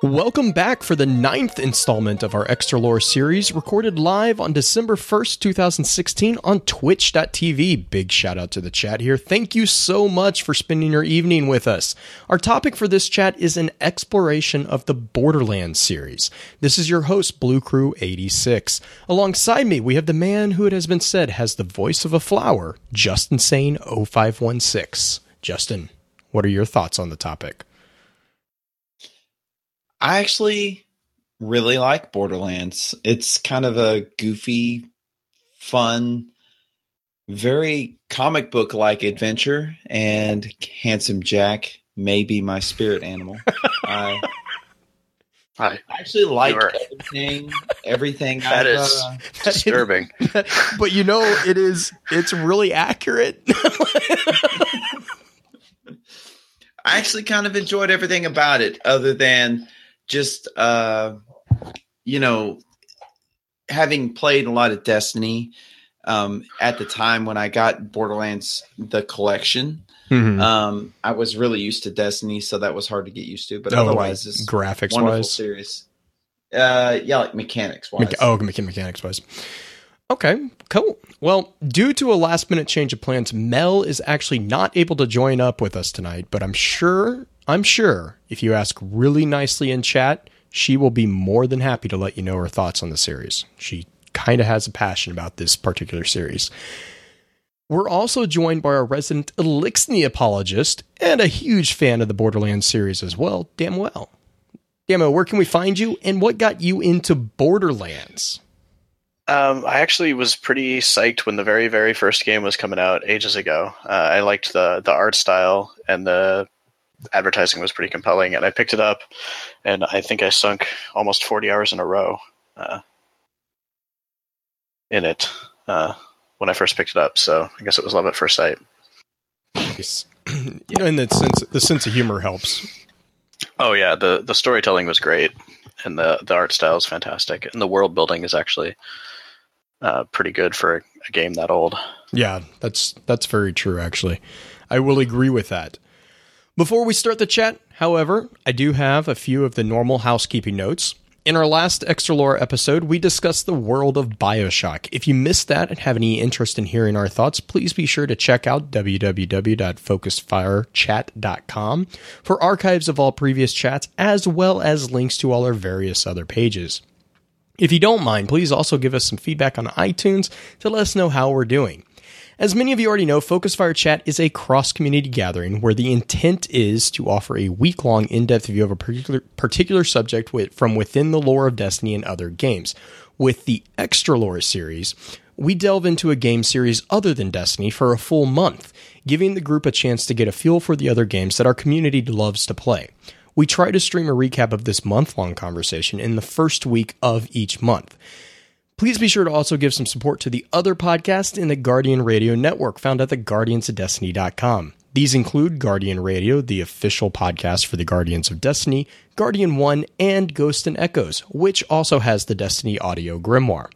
Welcome back for the ninth installment of our Extra Lore series, recorded live on December 1st, 2016 on twitch.tv. Big shout out to the chat here. Thank you so much for spending your evening with us. Our topic for this chat is an exploration of the Borderlands series. This is your host, Blue Crew 86. Alongside me, we have the man who it has been said has the voice of a flower, Justin Sane 0516. Justin, what are your thoughts on the topic? I actually really like Borderlands. It's kind of a goofy, fun, very comic book like adventure, and Handsome Jack may be my spirit animal. I Hi. actually like You are- everything. Everything That I've, is uh, disturbing. but you know it is it's really accurate I actually kind of enjoyed everything about it, other than just uh, you know having played a lot of Destiny um, at the time when I got Borderlands the collection. Mhm. Um, I was really used to Destiny, so that was hard to get used to. But Oh, otherwise, like it's graphics wonderful wise series. Uh, yeah, like mechanics wise. Mecha- oh mecha- mechanics wise okay cool well due to a last minute change of plans mel is actually not able to join up with us tonight but i'm sure i'm sure if you ask really nicely in chat she will be more than happy to let you know her thoughts on the series she kind of has a passion about this particular series We're also joined by our resident Eliksni apologist and a huge fan of the Borderlands series as well, damn well. Damo, where can we find you and what got you into Borderlands? Um, I actually was pretty psyched when the very, very first game was coming out ages ago. Uh, I liked the the art style and the advertising was pretty compelling, and I picked it up, and I think I sunk almost forty hours in a row uh, in it uh, when I first picked it up. So I guess it was love at first sight. Nice. you know, and the sense the sense of humor helps. Oh yeah, the the storytelling was great, and the the art style is fantastic, and the world building is actually uh, pretty good for a, a game that old. Yeah, that's that's very true actually. I will agree with that. Before we start the chat, however, I do have a few of the normal housekeeping notes. In our last Extra Lore episode, we discussed the world of Bioshock. If you missed that and have any interest in hearing our thoughts, please be sure to check out www.focusfirechat.com for archives of all previous chats, as well as links to all our various other pages. If you don't mind, please also give us some feedback on iTunes to let us know how we're doing. As many of you already know, Focus Fire Chat is a cross community gathering where the intent is to offer a week long in depth view of a particular, particular subject with, from within the lore of Destiny and other games. With the Extra Lore series, we delve into a game series other than Destiny for a full month, giving the group a chance to get a feel for the other games that our community loves to play. We try to stream a recap of this month long conversation in the first week of each month. Please be sure to also give some support to the other podcasts in the Guardian Radio network found at theguardiansofdestiny.com. These include Guardian Radio, the official podcast for the Guardians of Destiny, Guardian One, and Ghost and Echoes, which also has the Destiny audio grimoire.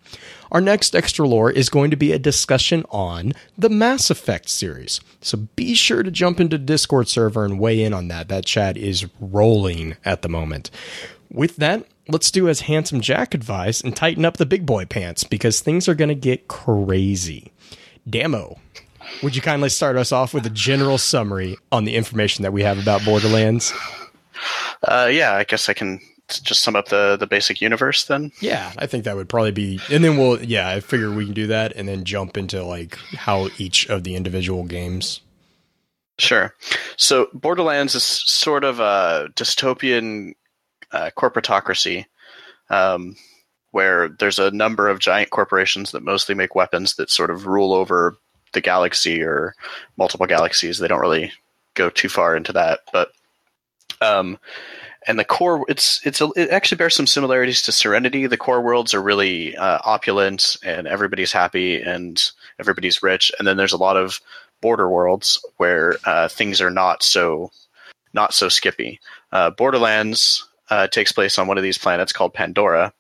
Our next extra lore is going to be a discussion on the Mass Effect series. So be sure to jump into Discord server and weigh in on that. That chat is rolling at the moment. With that, let's do as Handsome Jack advised and tighten up the big boy pants because things are going to get crazy. Damo, would you kindly start us off with a general summary on the information that we have about Borderlands? Uh, yeah, I guess I can just sum up the the basic universe then. Yeah, I think that would probably be, and then we'll, yeah, I figure we can do that and then jump into like how each of the individual games. Sure. So Borderlands is sort of a dystopian uh, corporatocracy um, where there's a number of giant corporations that mostly make weapons that sort of rule over the galaxy or multiple galaxies. They don't really go too far into that, but um, and the core it's it's a, it actually bears some similarities to Serenity. The core worlds are really uh, opulent and everybody's happy and everybody's rich, and then there's a lot of border worlds where uh, things are not so not so skippy. Uh, Borderlands uh, takes place on one of these planets called Pandora,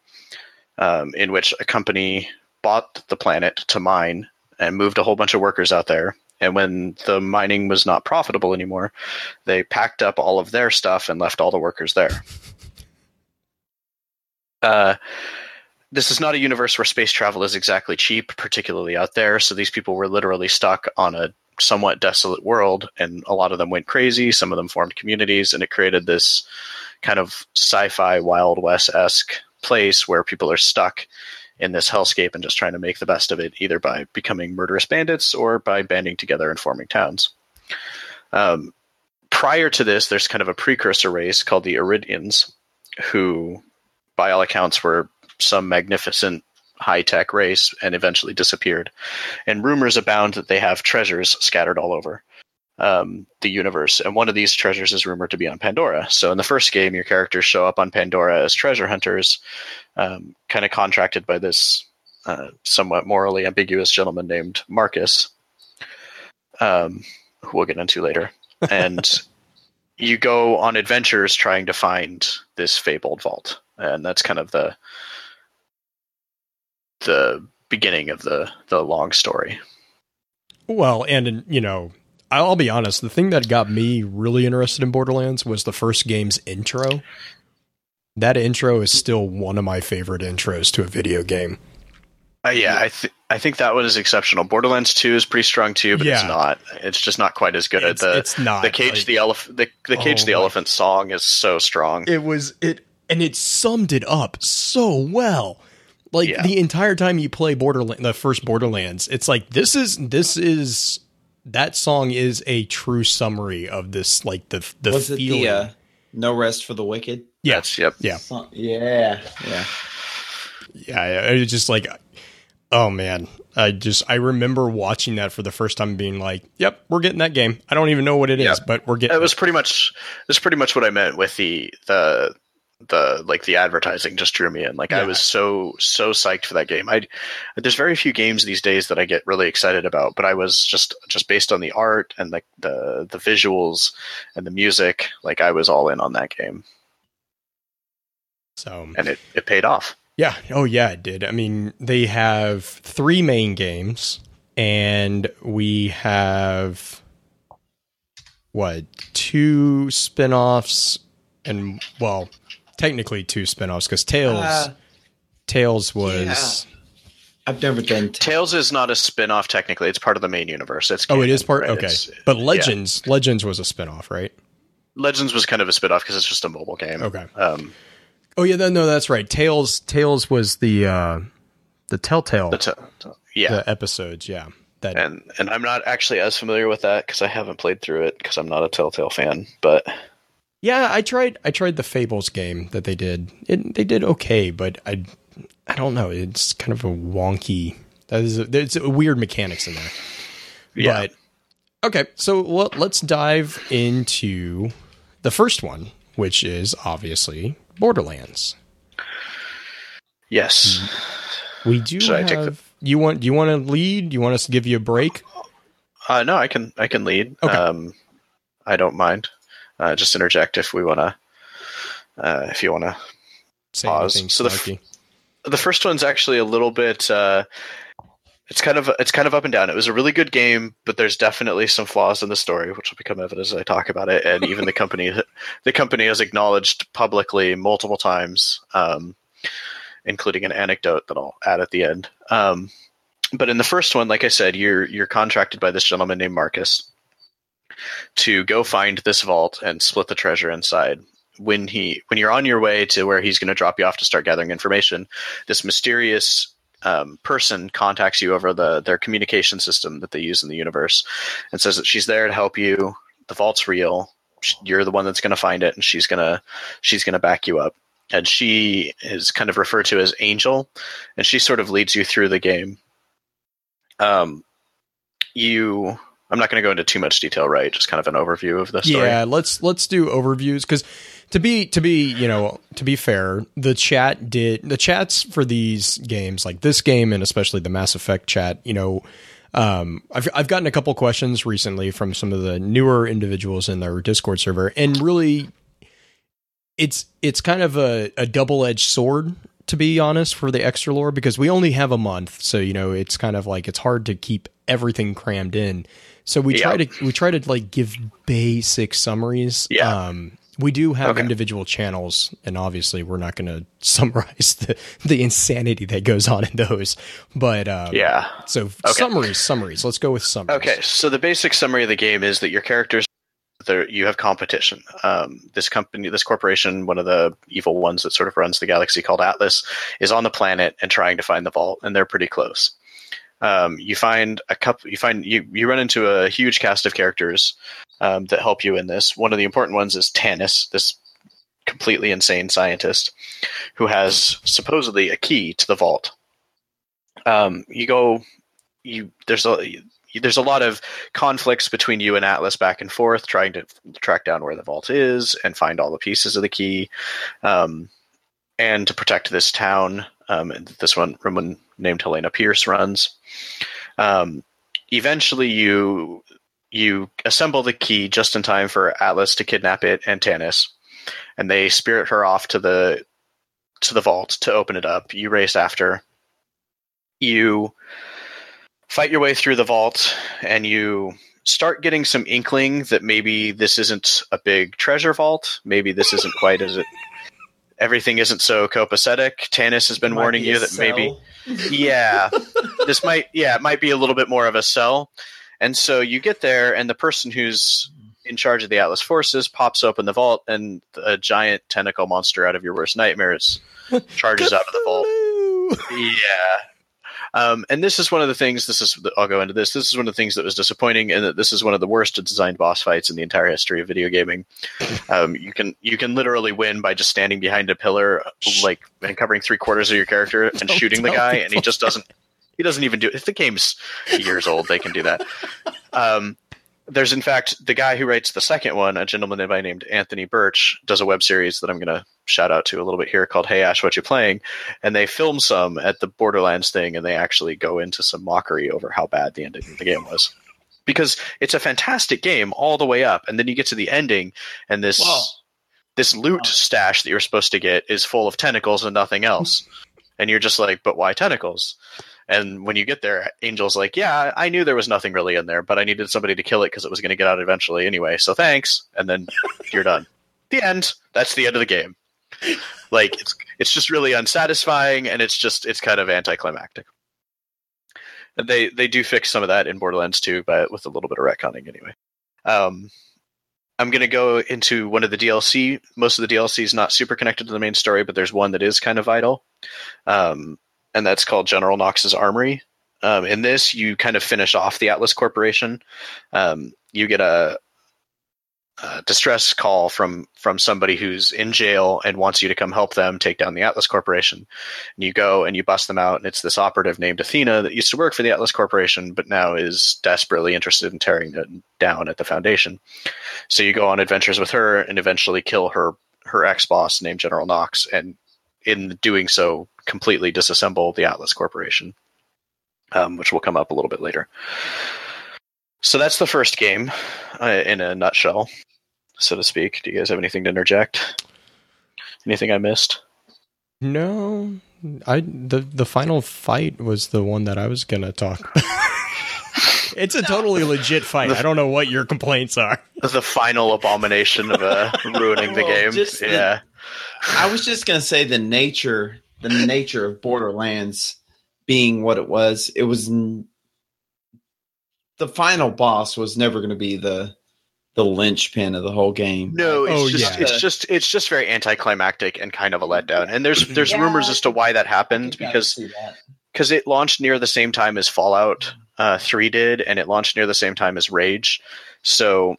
um, in which a company bought the planet to mine and moved a whole bunch of workers out there. And when the mining was not profitable anymore, they packed up all of their stuff and left all the workers there. Uh, this is not a universe where space travel is exactly cheap, particularly out there. So these people were literally stuck on a somewhat desolate world, and a lot of them went crazy. Some of them formed communities, and it created this kind of sci-fi Wild West esque place where people are stuck in this hellscape and just trying to make the best of it, either by becoming murderous bandits or by banding together and forming towns. Um, prior to this, there's kind of a precursor race called the Eridians, who, by all accounts, were some magnificent high tech race and eventually disappeared. And rumors abound that they have treasures scattered all over um, the universe. And one of these treasures is rumored to be on Pandora. So in the first game, your characters show up on Pandora as treasure hunters, um, kind of contracted by this uh, somewhat morally ambiguous gentleman named Marcus, um, who we'll get into later. And you go on adventures trying to find this fabled vault. And that's kind of the the beginning of the the long story. Well, and you know, I'll be honest. The thing that got me really interested in Borderlands was the first game's intro. That intro is still one of my favorite intros to a video game. Uh, yeah, I th- I think that one is exceptional. Borderlands Two is pretty strong too, but it's not. It's just not quite as good. It's, the it's not the cage like- the elephant the, the cage Oh the elephant song is so strong. it was it and it summed it up so well like Yeah. the entire time you play borderland the first borderlands it's like this is this is that song is a true summary of this like the the Was it feeling the uh, No Rest for the Wicked? yeah That's- yep. yeah Song- Yeah, yeah. yeah yeah, it was just like oh man i just i remember watching that for the first time being like yep we're getting that game i don't even know what it is Yeah. but we're getting It was pretty much It's pretty much what I meant with the the the like the advertising just drew me in. Like I was so so psyched for that game. I there's very few games these days that I get really excited about, but I was just just based on the art and the the the visuals and the music, like I was all in on that game, so and it it paid off. Yeah. Oh, yeah, it did. I mean, they have three main games, and we have what two spin-offs and well technically two spin-offs because Tales Uh, Tales was I've never done. T- Tales is not a spin-off technically; it's part of the main universe. It's oh it is part right? okay It's- but yeah. legends legends was a spin-off right Legends was kind of a spin-off because it's just a mobile game. okay Um, oh yeah no that's right Tales Tales was the uh the telltale the t- yeah, the episodes yeah that and and I'm not actually as familiar with that because I haven't played through it because I'm not a Telltale fan. But Yeah, I tried. I tried the Fables game that they did. It, they did okay, but I, I don't know. It's kind of a wonky. That is, there's a weird mechanics in there. Yeah. But okay, so let, let's dive into the first one, which is obviously Borderlands. yes, We do Should I take the- you want? Do you want to lead? Do you want us to give you a break? uh, no, I can I can lead. Okay. Um, I don't mind. Uh, just interject if we want to. Uh, if you want to. Pause. anything So the f- The first one's actually a little bit. Uh, it's kind of it's kind of up and down. It was a really good game, but there's definitely some flaws in the story, which will become evident as I talk about it. And even the company, the company has acknowledged publicly multiple times, um, including an anecdote that I'll add at the end. Um, but in the first one, like I said, you're you're contracted by this gentleman named Marcus to go find this vault and split the treasure inside. When he when you're on your way to where he's going to drop you off to start gathering information, this mysterious um, person contacts you over the their communication system that they use in the universe and says that she's there to help you. The vault's real. You're the one that's going to find it, and she's gonna she's gonna back you up. And she is kind of referred to as Angel, and she sort of leads you through the game. Um, you. I'm not going to go into too much detail, right? Just kind of an overview of the story. Yeah, let's let's do overviews because to be to be you know to be fair, the chat did the chats for these games like this game and especially the Mass Effect chat. You know, um, I've I've gotten a couple questions recently from some of the newer individuals in their Discord server, and really, it's it's kind of a, a double edged sword to be honest, for the extra lore because we only have a month, so you know it's kind of like it's hard to keep everything crammed in. So we try to we try to like give basic summaries. Yeah. Um, we do have Okay. individual channels, and obviously we're not going to summarize the the insanity that goes on in those. But um, Yeah. So Okay. summaries, summaries. Let's go with summaries. Okay, so the basic summary of the game is that your characters, there you have competition. Um, this company, this corporation, one of the evil ones that sort of runs the galaxy called Atlas, is on the planet and trying to find the vault, and they're pretty close. Um, you find a couple. You find you you run into a huge cast of characters um, that help you in this. One of the important ones is Tannis, this completely insane scientist who has supposedly a key to the vault. Um, you go, you there's a there's a lot of conflicts between you and Atlas back and forth, trying to track down where the vault is and find all the pieces of the key, um, and to protect this town. Um, this one, woman named Helena Pierce runs. Um, eventually, you you assemble the key just in time for Atlas to kidnap it and Tannis, and they spirit her off to the to the vault to open it up. You race after. You fight your way through the vault, and you start getting some inkling that maybe this isn't a big treasure vault. Maybe this isn't quite as it. Everything isn't so copacetic. Tannis has been warning be you that maybe yeah. This might yeah it might be a little bit more of a cell. And so you get there and the person who's in charge of the atlas forces pops open the vault and a giant tentacle monster out of your worst nightmares charges out of the vault. Yeah um, and this is one of the things this is i'll go into this this is one of the things that was disappointing and that this is one of the worst designed boss fights in the entire history of video gaming um, you can you can literally win by just standing behind a pillar like and covering three quarters of your character and Don't shooting the guy and he just doesn't he doesn't even do it. if the game's years old they can do that um, there's in fact the guy who writes the second one a gentleman by named anthony burch does a web series that i'm going to shout out to a little bit here called hey ash what you playing? And they film some at the borderlands thing and they actually go into some mockery over how bad the ending of the game was. Because it's a fantastic game all the way up and then you get to the ending and this Wow. this loot stash that you're supposed to get is full of tentacles and nothing else. And you're just like but why tentacles? And when you get there angel's like yeah i knew there was nothing really in there but i needed somebody to kill it because it was going to get out eventually anyway so thanks. And then you're done. The end. That's the end of the game like it's it's just really unsatisfying and it's just it's kind of anticlimactic. And they they do fix some of that in borderlands 2 but with a little bit of retconning anyway. Um i'm going to go into one of the dlc most of the dlc is not super connected to the main story but there's one that is kind of vital. Um and that's called general knox's armory. Um, in this you kind of finish off the atlas corporation. Um, you get a uh, distress call from from somebody who's in jail and wants you to come help them take down the Atlas Corporation. And you go and you bust them out, and it's this operative named Athena that used to work for the Atlas Corporation, but now is desperately interested in tearing it down at the Foundation. So you go on adventures with her and eventually kill her her ex boss named General Knox, and in doing so, completely disassemble the Atlas Corporation, um, which will come up a little bit later. So that's the first game uh, in a nutshell, so to speak. Do you guys have anything to interject? Anything I missed? No, I the the final fight was the one that I was gonna talk. it's a totally legit fight. I don't know what your complaints are. The final abomination of uh, ruining the Well, game. just the- yeah. I was just gonna say the nature, the nature of Borderlands being what it was. It was n- the final boss was never going to be the the linchpin of the whole game. No, it's Oh, just yeah. it's just it's just very anticlimactic and kind of a letdown. And there's there's Yeah. rumors as to why that happened because because it launched near the same time as Fallout uh, Three did, and it launched near the same time as Rage. So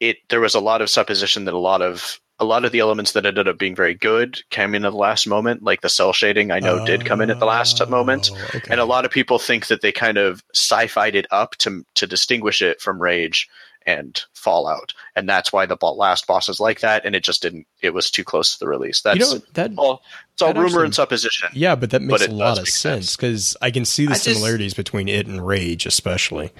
it there was a lot of supposition that a lot of a lot of the elements that ended up being very good came in at the last moment, like the cell shading. I know did come in at the last oh, moment, Oh, okay. and a lot of people think that they kind of sci-fied it up to to distinguish it from Rage and Fallout, and that's why the last boss is like that, and it just didn't. It was too close to the release. That's you know that all. It's all that rumor actually- and supposition. yeah, but that makes But a lot of sense sense. because I can see the I just- similarities between it and Rage, especially.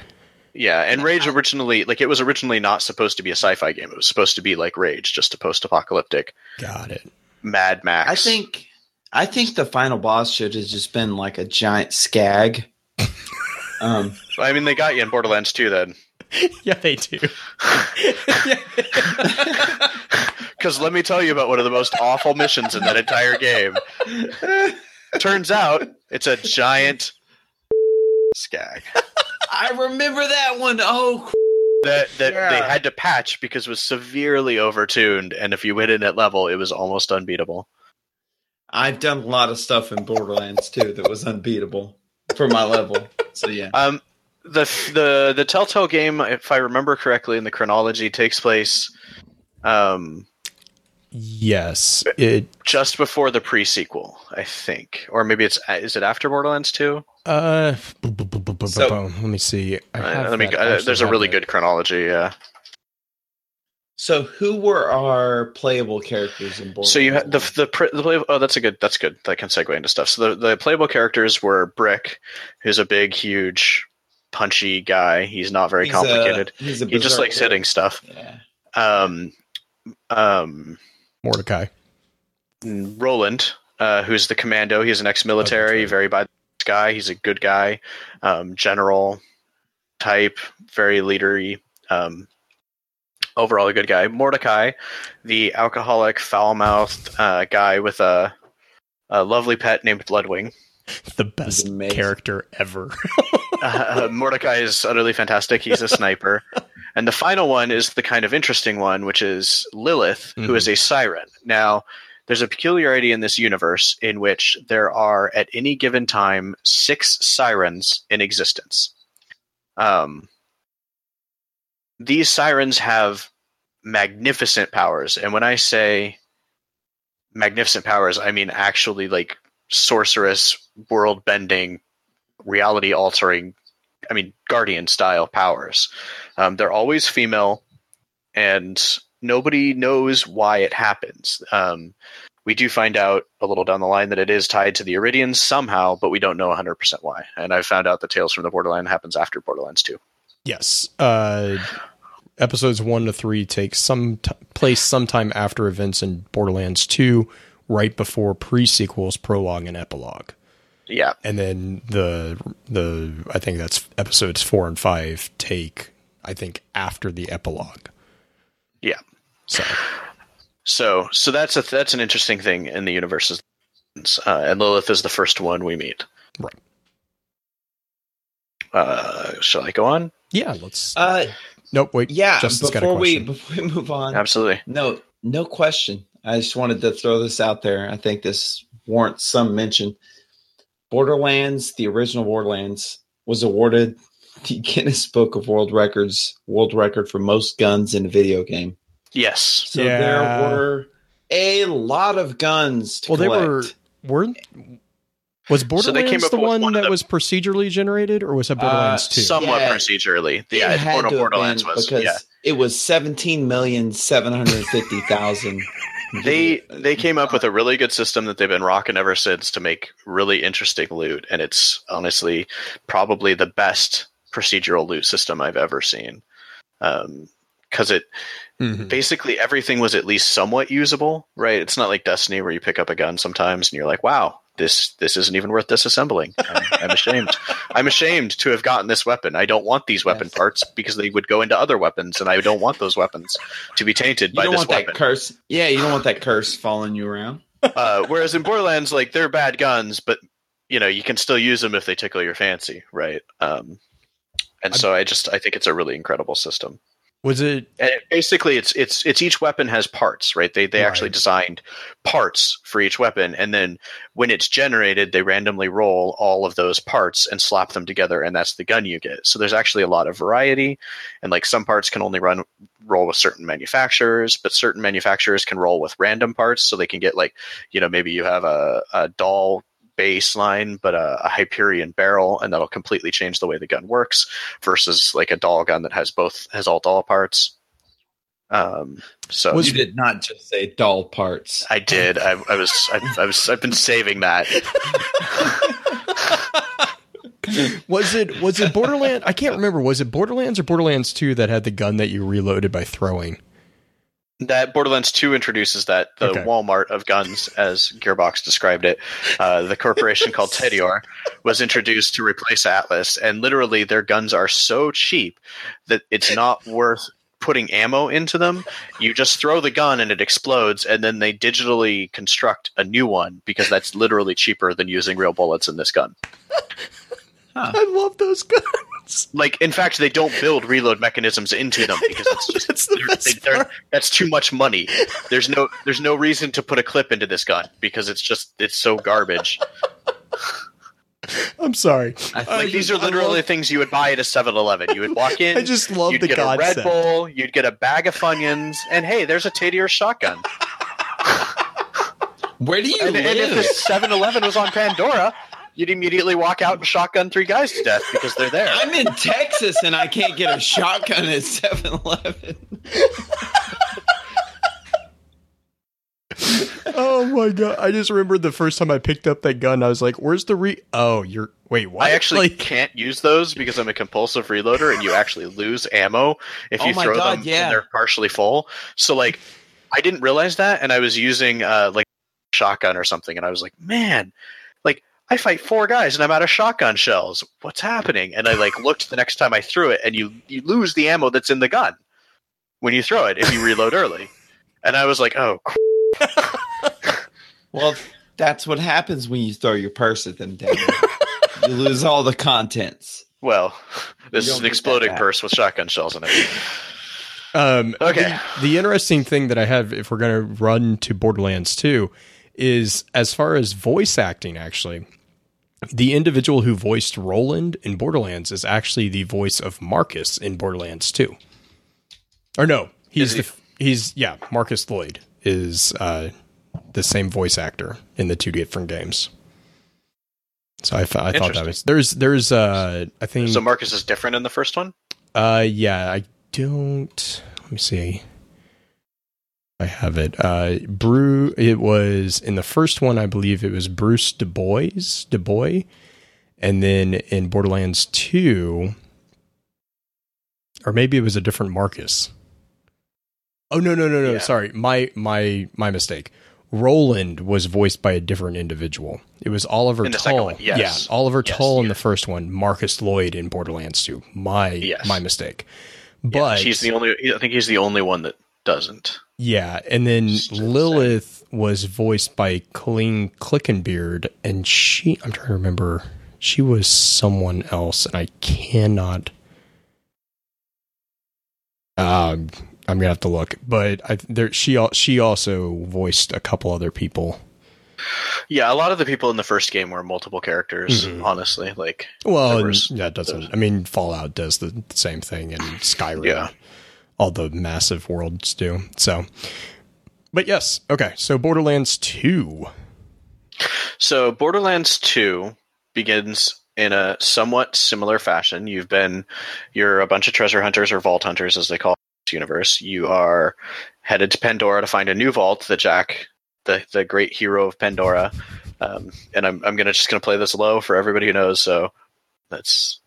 Yeah, and Rage originally, like, it was originally not supposed to be a sci-fi game. It was supposed to be like Rage, just a post-apocalyptic Got it. Mad Max. I think I think the final boss should have just been like a giant skag. Um, I mean, they got you in Borderlands 2 then. yeah, they do. Because let me tell you about one of the most awful missions in that entire game. Turns out it's a giant skag I remember that one. Oh, that that Yeah. they had to patch because it was severely overtuned, and if you went in at level, it was almost unbeatable. I've done a lot of stuff in Borderlands too that was unbeatable for my level. So yeah, Um, the the the Telltale game, if I remember correctly in the chronology, takes place um, Yes, it. just before the pre-sequel, I think, or maybe it's is it after Borderlands Two? Uh, bu- bu- bu- bu- bu- So- bu- let me see. I Uh, let me. that- Uh, there's a really that. good chronology. Yeah. So who were our playable characters in Borderlands? So you had the 1? the, pr- the play. Oh, that's a good. That's good. That can segue into stuff. So the the playable characters were Brick, who's a big, huge, punchy guy. He's not very He's a- complicated. he's a he just berserker. likes hitting stuff. Yeah. Um, um, Mordecai. Roland, uh, who's the commando. He's an ex-military, Oh, that's right. very bad guy. He's a good guy, um, general type, very leadery. Um, overall, a good guy. Mordecai, the alcoholic, foul-mouthed uh, guy with a, a lovely pet named Bloodwing. The best character ever. Uh, Mordecai is utterly fantastic. He's a sniper. And the final one is the kind of interesting one, which is Lilith, who is a siren. Now, there's a peculiarity in this universe in which there are, at any given time, six sirens in existence. Um, these sirens have magnificent powers. And when I say magnificent powers, I mean actually like sorceress, world bending, reality altering i mean guardian style powers um, they're always female and nobody knows why it happens um, we do find out a little down the line that it is tied to the eridians somehow but we don't know 100% why and i found out that tales from the borderland happens after borderlands 2 yes. Uh, episodes one to three take some t- place sometime after events in Borderlands Two, right before pre-sequels, prologue, and epilogue. yeah and then the the I think that's episodes four and five take I think after the epilogue. Yeah. So so so that's a that's an interesting thing in the universe uh, and lilith is the first one we meet Right. uh, shall i go on yeah, let's. Uh, nope. Wait. yeah. Justin's got a before we before we move on, absolutely no, no question. I just wanted to throw this out there. I think this warrants some mention. Borderlands, the original Borderlands, was awarded the Guinness Book of World Records world record for most guns in a video game. yes So Yeah. there were a lot of guns. To well, they were weren't. Was So they Borderlands came up the one one that the- was procedurally generated, or was it Borderlands Uh, Two? somewhat Yeah. procedurally. It Yeah, had Border- to Borderlands been was. because Yeah, it was seventeen million seven hundred fifty thousand. they they came up with a really good system that they've been rocking ever since to make really interesting loot, and it's honestly probably the best procedural loot system I've ever seen. Because it Mhm. basically everything was at least somewhat usable, right? It's not like Destiny where you pick up a gun sometimes and you're like, "Wow, this this isn't even worth disassembling." I'm, I'm ashamed. I'm ashamed to have gotten this weapon. I don't want these weapon Yes. parts because they would go into other weapons, and I don't want those weapons to be tainted You by don't this want weapon. that curse. Yeah, you don't want that curse following you around. uh, whereas in Borderlands, like they're bad guns, but you know you can still use them if they tickle your fancy, right? Um, and so I just I think it's a really incredible system. Was it? And basically, it's it's it's each weapon has parts, right? They they actually designed parts for each weapon, and then when it's generated, they randomly roll all of those parts and slap them together, and that's the gun you get. So there's actually a lot of variety, and like some parts can only run roll with certain manufacturers, but certain manufacturers can roll with random parts, so they can get like you know maybe you have a, a Dahl baseline but a, a Hyperion barrel, and that'll completely change the way the gun works versus like a Dahl gun that has both has all Dahl parts. Um, so Was- you did not just say doll parts. I did. I, I was. I, I was. I've been saving that. Was it? Was it Borderland? I can't remember. Was it Borderlands or Borderlands Two that had the gun that you reloaded by throwing? That Borderlands 2 introduces that the Okay. Walmart of guns, as Gearbox described it, uh, the corporation called Tediore, was introduced to replace Atlas, and literally their guns are so cheap that it's not worth putting ammo into them. You just throw the gun and it explodes, and then they digitally construct a new one because that's literally cheaper than using real bullets in this gun. I love those guns. Like, in fact, they don't build reload mechanisms into them because it's just That's the they're- best they- they're- that's too much money. There's no there's no reason to put a clip into this gun because it's just it's so garbage. I'm sorry. I I Like these are literally love- things you would buy at a 7-Eleven. You would walk in, I just love you'd the get a Red. Bull, you'd get a bag of Funyuns, and hey, there's a Tediore shotgun. Where do you And, and if live? this 7-Eleven was on Pandora, you'd immediately walk out and shotgun three guys to death because they're there. I'm in Texas and I can't get a shotgun at 7-Eleven. Oh my god! I just remembered the first time I picked up that gun. I was like, "Where's the re?" Oh, you're wait. What? I actually Like, can't use those because I'm a compulsive reloader, and you actually lose ammo if Oh you throw God, them yeah. and they're partially full. So like, I didn't realize that, and I was using uh, like shotgun or something, and I was like, man, like I fight four guys and I'm out of shotgun shells. What's happening? And I like looked the next time I threw it, and you you lose the ammo that's in the gun when you throw it if you reload early. And I was like, oh, Well, that's what happens when you throw your purse at them, Daniel. you lose all the contents. well, this is an exploding purse with shotgun shells in it. Um, Okay. The, the interesting thing that I have, if we're going to run to Borderlands 2, is as far as voice acting, actually, the individual who voiced Roland in Borderlands is actually the voice of Marcus in Borderlands 2. Or no, he's he? the he's yeah, Marcus Lloyd is uh, the same voice actor in the two different games. So I, I thought that was there's there's uh I think So Marcus is different in the first one. uh, yeah, I don't. Let me see. I have it. Uh, Brew. It was in the first one. I believe it was Bruce DuBose. Du Bois, and then in Borderlands Two, or maybe it was a different Marcus. Oh no no no no! Yeah. Sorry, my my my mistake. Roland was voiced by a different individual. It was Oliver Tull. one, yes. Yeah, Oliver Yes, Tull in the first one. Marcus Lloyd in Borderlands 2. My Yes. my mistake. Yeah, But he's the only. I think he's the only one that doesn't. Yeah, and then Lilith was voiced by Colleen Clinkenbeard, and she I'm trying to remember she was someone else, and I cannot. Um, I'm gonna have to look, but I there she she also voiced a couple other people. Yeah, a lot of the people in the first game were multiple characters. Mhm. Honestly, like Well, was- that doesn't. I mean, Fallout does the same thing, and Skyrim. Yeah. All the massive worlds do. So, but yes, okay. So Borderlands Two. So Borderlands 2 begins in a somewhat similar fashion. You've been you're a bunch of treasure hunters or vault hunters as they call this universe. You are headed to Pandora to find a new vault that Jack, the the great hero of Pandora, um, and I'm I'm gonna just gonna play this low for everybody who knows. So that's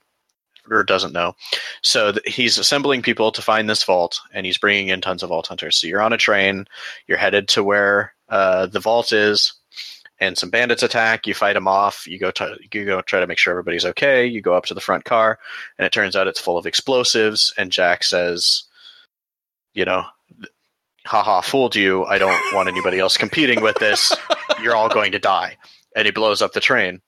or doesn't know. So th- he's assembling people to find this vault, and he's bringing in tons of vault hunters. So you're on a train, you're headed to where uh, the vault is and some bandits attack. You fight them off. You go to, you go try to make sure everybody's okay. You go up to the front car, and it turns out it's full of explosives. And Jack says, "You know, haha, fooled you. I don't want anybody else competing with this. You're all going to die." And he blows up the train.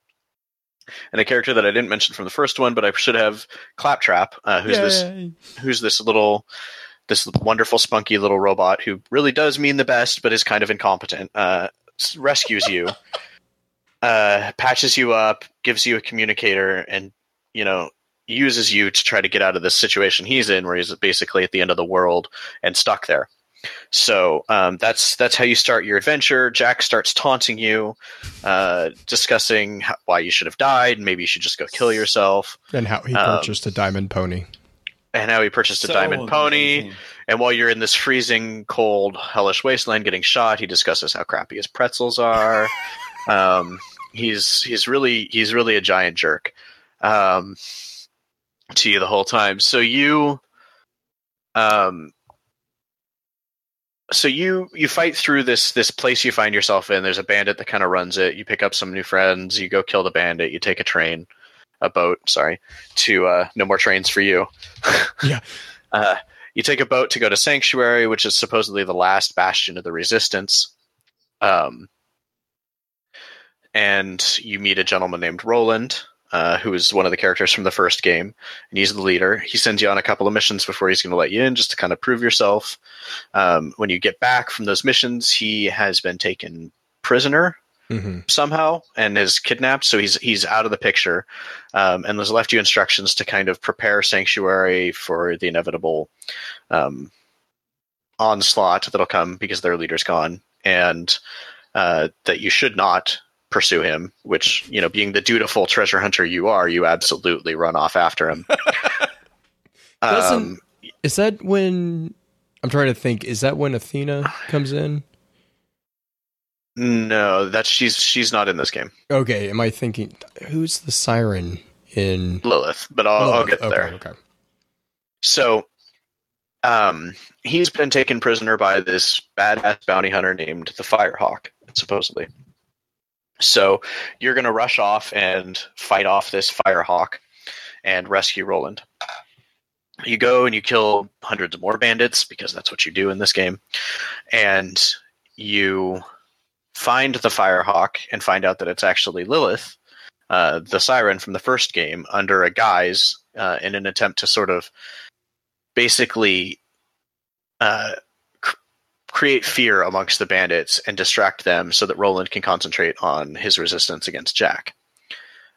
And a character that I didn't mention from the first one, but I should have, Claptrap, uh, who's this who's this little this wonderful spunky little robot who really does mean the best but is kind of incompetent uh, rescues you uh, patches you up gives you a communicator and you know uses you to try to get out of this situation he's in where he's basically at the end of the world and stuck there so um, that's that's how you start your adventure jack starts taunting you uh, discussing how, why you should have died and maybe you should just go kill yourself And how he Um, purchased a diamond pony. and how he purchased a diamond pony amazing. and while you're in this freezing cold, hellish wasteland getting shot, he discusses how crappy his pretzels are. um, he's he's really he's really a giant jerk um, to you the whole time. So you, um, so you you fight through this this place you find yourself in. There's a bandit that kind of runs it. You pick up some new friends. You go kill the bandit. You take a train, a boat. Sorry, to uh, no more trains for you. Yeah. Uh, you take a boat to go to Sanctuary, which is supposedly the last bastion of the Resistance. Um, and you meet a gentleman named Roland, uh, who is one of the characters from the first game, and he's the leader. He sends you on a couple of missions before he's going to let you in, just to kind of prove yourself. Um, when you get back from those missions, he has been taken prisoner hmm somehow and is kidnapped, so he's he's out of the picture, um, and has left you instructions to kind of prepare Sanctuary for the inevitable um, onslaught that'll come because their leader's gone, and uh, that you should not pursue him. Which you know, being the dutiful treasure hunter you are, you absolutely run off after him. Doesn't- um, Is that when I'm trying to think? Is that when Athena comes in? no, that's she's she's not in this game, Okay, am I thinking who's the siren in? Lilith. But I'll, I'll get okay, there. Okay. So, um, he's been taken prisoner by this badass bounty hunter named the Firehawk, supposedly. So, you're going to rush off and fight off this Firehawk and rescue Roland. You go and you kill hundreds of more bandits because that's what you do in this game. And you find the Firehawk and find out that it's actually Lilith, uh, the siren from the first game, under a guise uh, in an attempt to sort of basically uh, create fear amongst the bandits and distract them so that Roland can concentrate on his resistance against Jack.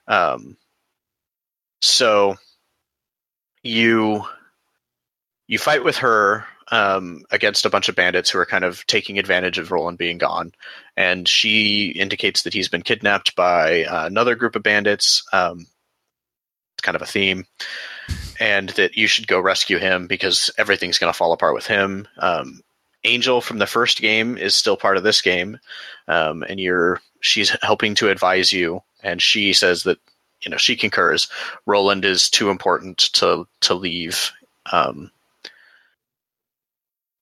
Um, so you you fight with her um, against a bunch of bandits who are kind of taking advantage of Roland being gone, and she indicates that he's been kidnapped by uh, another group of bandits. Um, it's kind of a theme and that you should go rescue him because everything's going to fall apart with him. Um, Angel from the first game is still part of this game, um, and you're she's helping to advise you, and she says that you know she concurs. Roland is too important to to leave, um,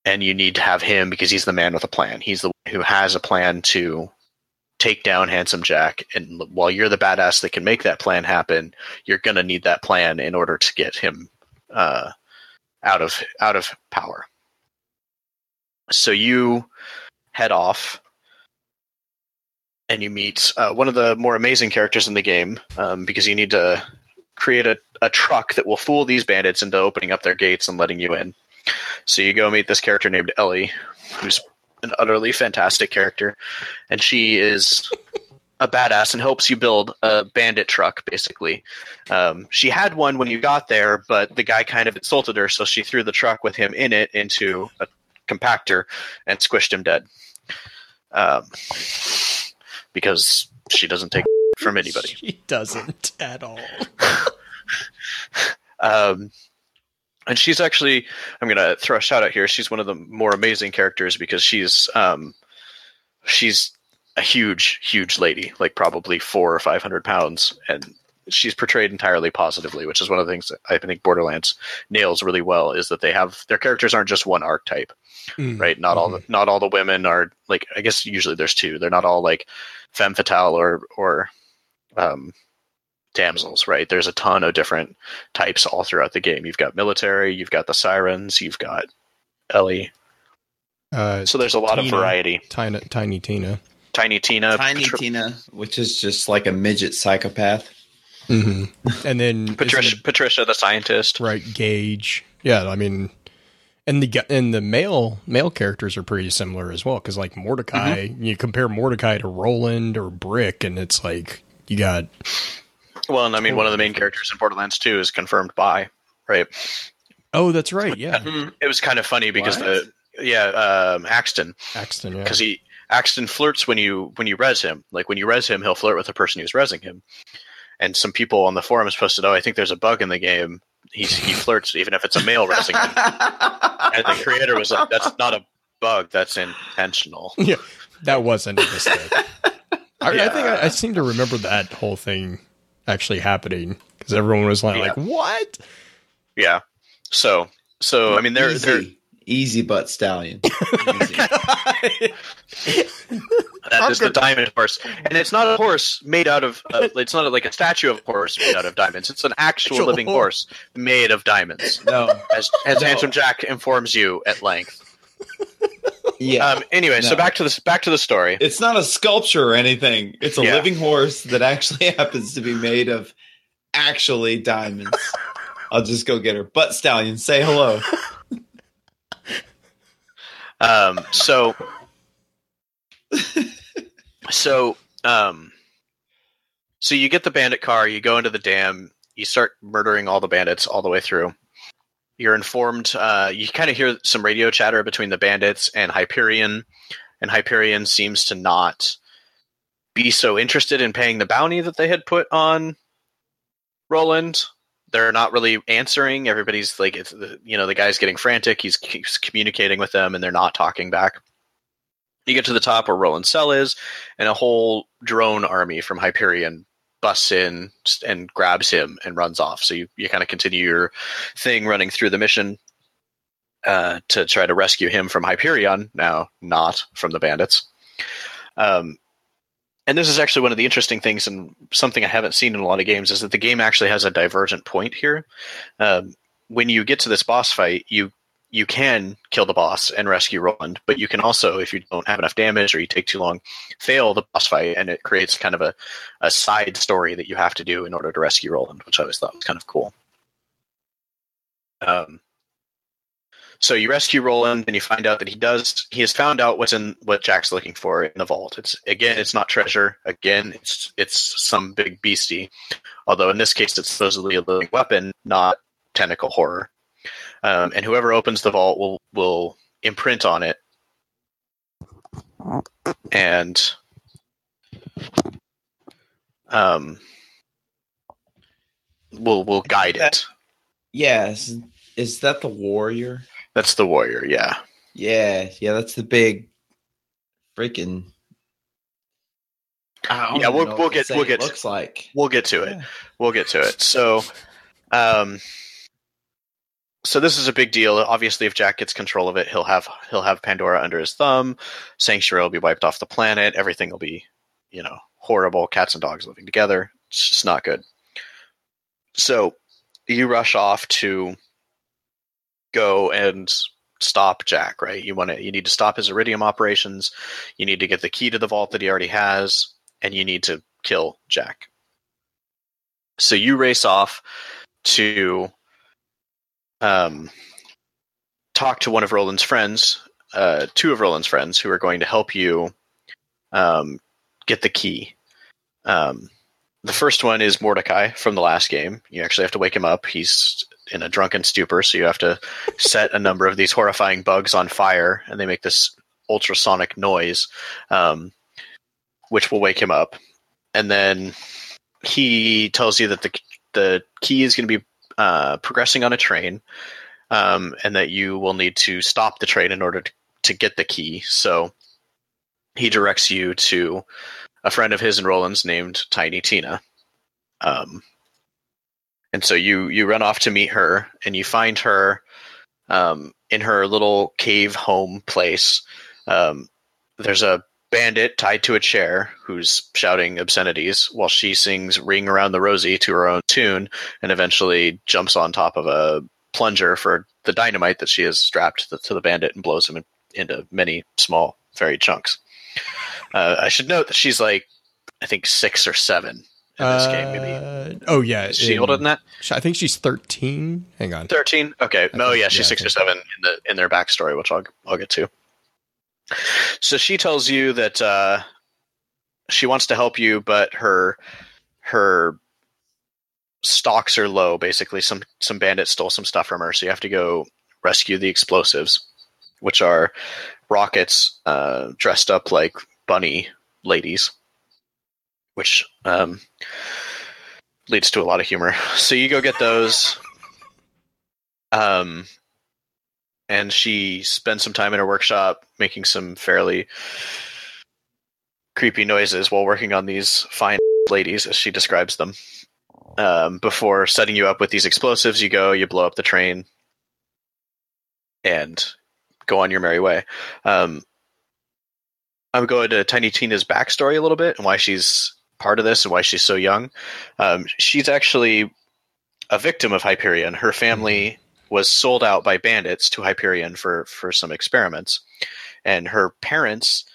and you need to have him because he's the man with a plan. He's the one who has a plan to take down Handsome Jack, and while you're the badass that can make that plan happen, you're going to need that plan in order to get him uh, out of out of power. So you head off, and you meet uh, one of the more amazing characters in the game um, because you need to create a, a truck that will fool these bandits into opening up their gates and letting you in. So you go meet this character named Ellie, who's an utterly fantastic character, and she is a badass and helps you build a bandit truck. Basically, um, she had one when you got there, but the guy kind of insulted her, so she threw the truck with him in it into a compactor and squished him dead. Um, because she doesn't take from anybody. She doesn't at all. Um, and she's actually, I'm going to throw a shout out here. She's one of the more amazing characters because she's, um, she's a huge, huge lady, like probably four or 500 pounds. And she's portrayed entirely positively, which is one of the things that I think Borderlands nails really well is that they have, their characters aren't just one archetype, Mm. right? Not all the, not all the women are like, I guess usually there's two. They're not all like femme fatale or, or, um, damsels, right? There's a ton of different types all throughout the game. You've got military, you've got the sirens, you've got Ellie. Uh, So there's a lot of variety. tiny, tiny Tina. Tiny Tina, Tiny Patri- Tina, which is just like a midget psychopath. Hmm And then Patricia, Patricia the scientist. right? Gaige. Yeah, I mean, and the and the male male characters are pretty similar as well. Because like Mordecai, Mm-hmm. you compare Mordecai to Roland or Brick, and it's like you got Well, and I mean, one of the main characters in Borderlands 2 is confirmed by, right? oh, that's right, yeah, It was kind of funny because What? the yeah, um, Axton, Axton, yeah, because he Axton flirts when you when you res him. Like when you res him, he'll flirt with the person who's resing him. And some people on the forums posted, "Oh, I think there's a bug in the game. He's, he flirts even if it's a male resing him." And the creator was like, "That's not a bug. That's intentional." yeah, that wasn't a mistake. I, I think I, I seem to remember that whole thing actually happening because everyone was like, Yeah. like, what? Yeah. So, so I mean, they're easy, they're Easy butt stallion. Easy. That is the diamond horse, and it's not a horse made out of. Uh, it's not like a statue of a horse made out of diamonds. It's an actual, Actual living horse. horse made of diamonds, no. as, as No. Handsome Jack informs you at length. Yeah. Um, anyway, so back to this. Back to the story. it's not a sculpture or anything. It's a Yeah. living horse that actually happens to be made of actually diamonds. I'll just go get her. Butt stallion, say hello. Um, so, so, um, so you get the bandit car, you go into the dam, you start murdering all the bandits all the way through. You're informed. Uh, you kind of hear some radio chatter between the bandits and Hyperion, and Hyperion seems to not be so interested in paying the bounty that they had put on Roland. They're not really answering. Everybody's like, it's the, you know, the guy's getting frantic. He's keeps communicating with them, and they're not talking back. You get to the top where Roland cell is, and a whole drone army from Hyperion busts in and grabs him and runs off. So you, you kind of continue your thing running through the mission uh, to try to rescue him from Hyperion, now not from the bandits. Um, and this is actually one of the interesting things, and something I haven't seen in a lot of games, is that the game actually has a divergent point here. Um, when you get to this boss fight, you you can kill the boss and rescue Roland, but you can also, if you don't have enough damage or you take too long, fail the boss fight, and it creates kind of a, a side story that you have to do in order to rescue Roland, which I always thought was kind of cool. Um, so you rescue Roland, and you find out that he does. He has found out what's in what Jack's looking for in the vault. It's again, it's not treasure. Again, it's it's some big beastie. Although in this case, it's supposedly a living weapon, not tentacle horror. Um, and whoever opens the vault will will imprint on it, and um, will will guide it. Yes. Is that the warrior? That's the warrior. Yeah. Yeah, yeah, that's the big freaking. Yeah, we'll- we'll get- we'll get- looks like. We'll get to it. Yeah. We'll get to it. So, um, so this is a big deal. Obviously, if Jack gets control of it, he'll have he'll have Pandora under his thumb. Sanctuary will be wiped off the planet. Everything will be, you know, horrible. Cats and dogs living together. It's just not good. So, you rush off to go and stop Jack. Right? You want to. You need to stop his eridium operations. You need to get the key to the vault that he already has, and you need to kill Jack. So you race off to um, talk to one of Roland's friends, uh, two of Roland's friends, who are going to help you um, get the key. Um, the first one is Mordecai from the last game. You actually have to wake him up. He's in a drunken stupor, so you have to set a number of these horrifying bugs on fire, and they make this ultrasonic noise, um, which will wake him up. And then he tells you that the the key is going to be uh, progressing on a train, um, and that you will need to stop the train in order to, to get the key. So he directs you to a friend of his and Roland's named Tiny Tina. Um, and so you you run off to meet her, and you find her um, in her little cave home place. Um, there's a bandit tied to a chair who's shouting obscenities while she sings Ring Around the Rosie to her own tune and eventually jumps on top of a plunger for the dynamite that she has strapped to the, to the bandit and blows him in, into many small, fairy chunks. Uh, I should note that she's like, I think six or seven in this game. Maybe Uh, oh yeah, is she in- older than that? I think she's thirteen. Hang on. Thirteen. Okay. I Oh think- yeah, she's yeah, six or seven in the in their backstory, which I'll I'll get to. So she tells you that uh, she wants to help you, but her her stocks are low. Basically, some some bandits stole some stuff from her, so you have to go rescue the explosives, which are rockets uh, dressed up like bunny ladies, which um, leads to a lot of humor. So you go get those. Um, and she spends some time in her workshop making some fairly creepy noises while working on these fine ladies, as she describes them. Um, before setting you up with these explosives, you go, you blow up the train, and go on your merry way. Um, I'm going to Tiny Tina's backstory a little bit and why she's part of this and why she's so young. Um, she's actually a victim of Hyperion. Her family was sold out by bandits to Hyperion for for some experiments, and her parents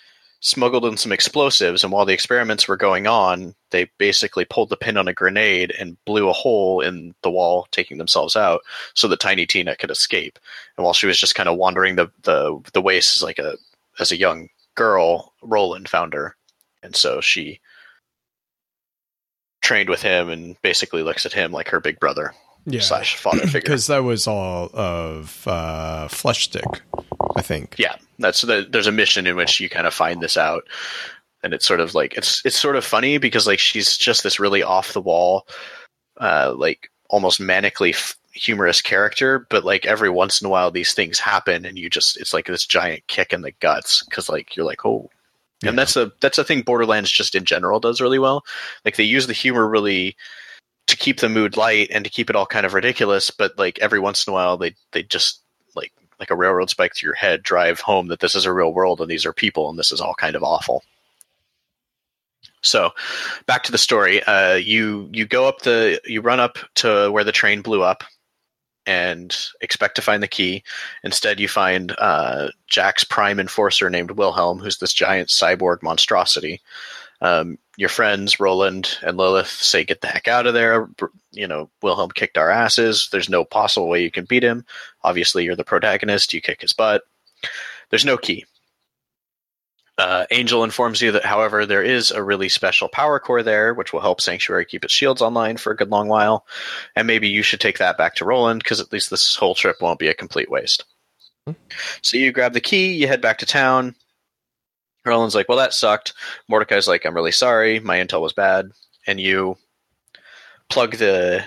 smuggled in some explosives. And while the experiments were going on, they basically pulled the pin on a grenade and blew a hole in the wall, taking themselves out, so that Tiny Tina could escape. And while she was just kind of wandering the the the wastes as like a as a young girl, Roland found her, and so she trained with him and basically looks at him like her big brother Yeah. slash father figure. Because that was all of uh, Flesh Stick, I think. Yeah, that's the, there's a mission in which you kind of find this out, and it's sort of like it's it's sort of funny because like she's just this really off the wall, uh, like almost manically f- humorous character, but like every once in a while these things happen, and you just it's like this giant kick in the guts because like you're like oh. Yeah. And that's a that's a thing Borderlands just in general does really well. Like they use the humor really to keep the mood light and to keep it all kind of ridiculous, but like every once in a while they they just like like a railroad spike to your head drive home that this is a real world and these are people and this is all kind of awful. So, back to the story. Uh, you you go up the you run up to where the train blew up, and expect to find the key. Instead, you find uh, Jack's prime enforcer named Wilhelm, who's this giant cyborg monstrosity. Um, your friends Roland and Lilith say, "Get the heck out of there!" You know, Wilhelm kicked our asses. There's no possible way you can beat him. Obviously, you're the protagonist. You kick his butt. There's no key. Uh, Angel informs you that, however, there is a really special power core there, which will help Sanctuary keep its shields online for a good long while. And maybe you should take that back to Roland, because at least this whole trip won't be a complete waste. So you grab the key, you head back to town. Roland's like, well, that sucked. Mordecai's like, I'm really sorry. My intel was bad. And you plug the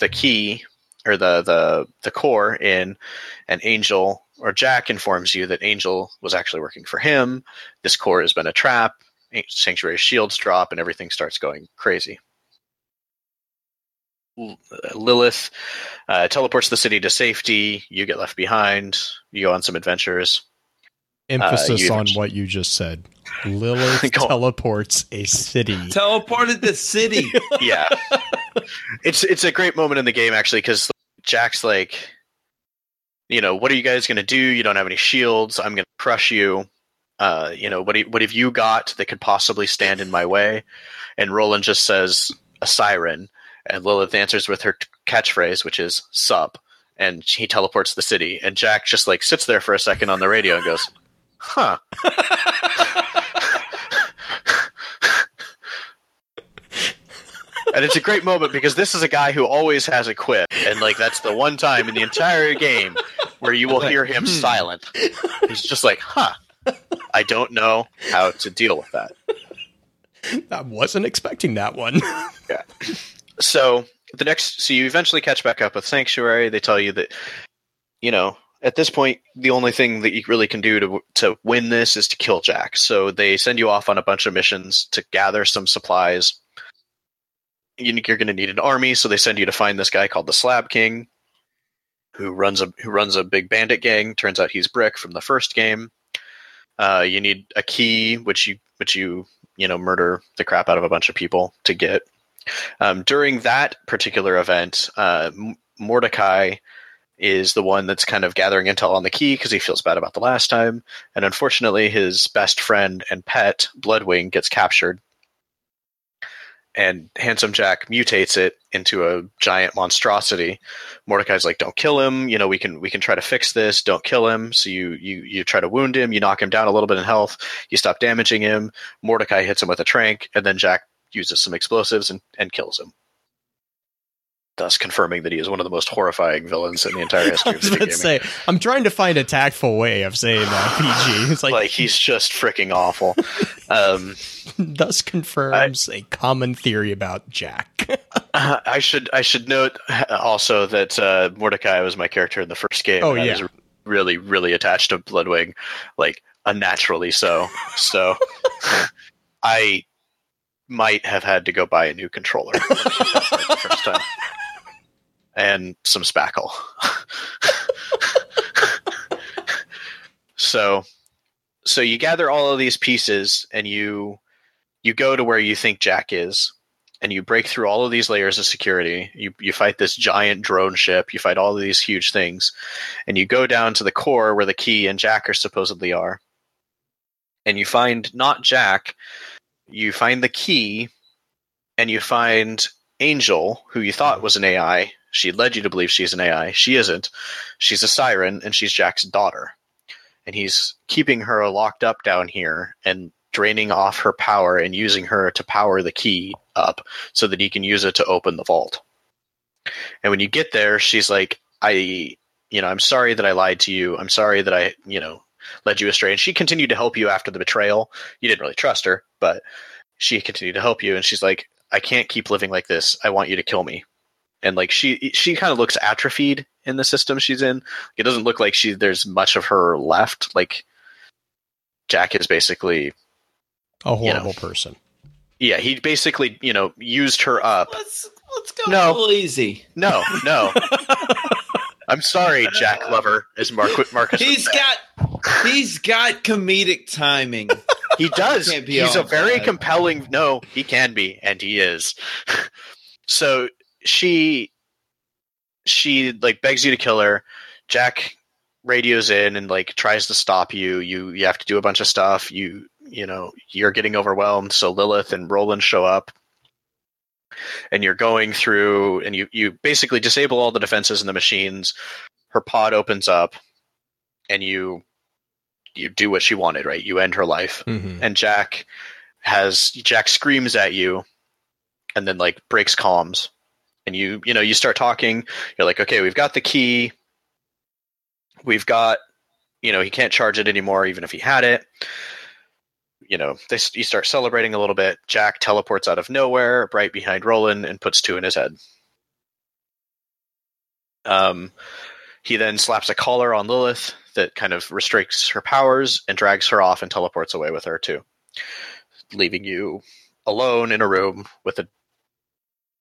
the key or the the the core in, and Angel or Jack informs you that Angel was actually working for him. This core has been a trap. Sanctuary shields drop, and everything starts going crazy. Lilith uh, teleports the city to safety. You get left behind. You go on some adventures. Emphasis you- on what you just said. Lilith teleports a city. Teleported the city. yeah it's it's a great moment in the game actually because jack's like you know what are you guys going to do? You don't have any shields. I'm going to crush you. Uh, you know what, what have you got that could possibly stand in my way? And roland just says a siren and lilith answers with her catchphrase which is sup. And he teleports the city. And jack just like sits there for a second on the radio and goes huh and it's a great moment because this is a guy who always has a quip, and like that's the one time in the entire game where you will hear him hmm. silent. He's just like, "Huh, I don't know how to deal with that." I wasn't expecting that one. yeah. So the next, so you eventually catch back up with Sanctuary. They tell you that, you know, at this point, the only thing that you really can do to to win this is to kill Jack. So they send you off on a bunch of missions to gather some supplies. You- You're going to need an army, so they send you to find this guy called the Slab King, who runs a who runs a big bandit gang. Turns out he's Brick from the first game. Uh, you need a key, which you which you you know murder the crap out of a bunch of people to get. Um, during that particular event, uh, Mordecai is the one that's kind of gathering intel on the key because he feels bad about the last time. And unfortunately, his best friend and pet, Bloodwing, gets captured. And Handsome Jack mutates it into a giant monstrosity. Mordecai's like, "Don't kill him. You know, we can we can try to fix this. Don't kill him." So you you you try to wound him. You knock him down a little bit in health. You stop damaging him. Mordecai hits him with a trank, and then Jack uses some explosives and, and kills him. Thus confirming that he is one of the most horrifying villains in the entire I history of video about to gaming. say, I'm trying to find a tactful way of saying that PG. It's like, like he's just freaking awful. Um, thus confirms a common theory about Jack. Uh, I should I should note also that uh, Mordecai was my character in the first game. Oh, I yeah. was really really attached to Bloodwing, like unnaturally so. So I might have had to go buy a new controller when I picked up the first time, and some spackle. So, so you gather all of these pieces, and you you go to where you think Jack is, and you break through all of these layers of security. You you fight this giant drone ship. You fight all of these huge things, and you go down to the core where the key and Jack are supposedly are, and you find not Jack. You find the key, and you find Angel, who you thought was an AI. She led you to believe she's an AI. She isn't. She's a siren, and she's Jack's daughter. And he's keeping her locked up down here and draining off her power and using her to power the key up so that he can use it to open the vault. And when you get there, she's like, I, you know, I'm sorry that I lied to you. I'm sorry that I, you know, led you astray. And she continued to help you after the betrayal. You didn't really trust her, but she continued to help you. And she's like, I can't keep living like this. I want you to kill me. And like she she kind of looks atrophied in the system she's in. It doesn't look like she there's much of her left. Like Jack is basically A horrible know. person. yeah, he basically, you know, used her up. Let's let's go No. a little easy. No, no. I'm sorry, Jack Lover, as Mark Marcus. would He's say. got he's got comedic timing. He does. Can't He's a very bad. compelling. No, he can be, and he is. so she, she like begs you to kill her. Jack radios in and like tries to stop you. You you have to do a bunch of stuff. You you know you're getting overwhelmed. So Lilith and Roland show up. And you're going through, and you, you basically disable all the defenses in the machines. Her pod opens up, and you you do what she wanted, right? You end her life hmm and Jack has Jack screams at you and then like breaks comms and you you know you start talking you're like okay we've got the key. We've got you know he can't charge it anymore even if he had it. You know they, you start celebrating a little bit. Jack teleports out of nowhere right behind Roland and puts two in his head. Um he then slaps a collar on Lilith that kind of restricts her powers and drags her off and teleports away with her too, leaving you alone in a room with a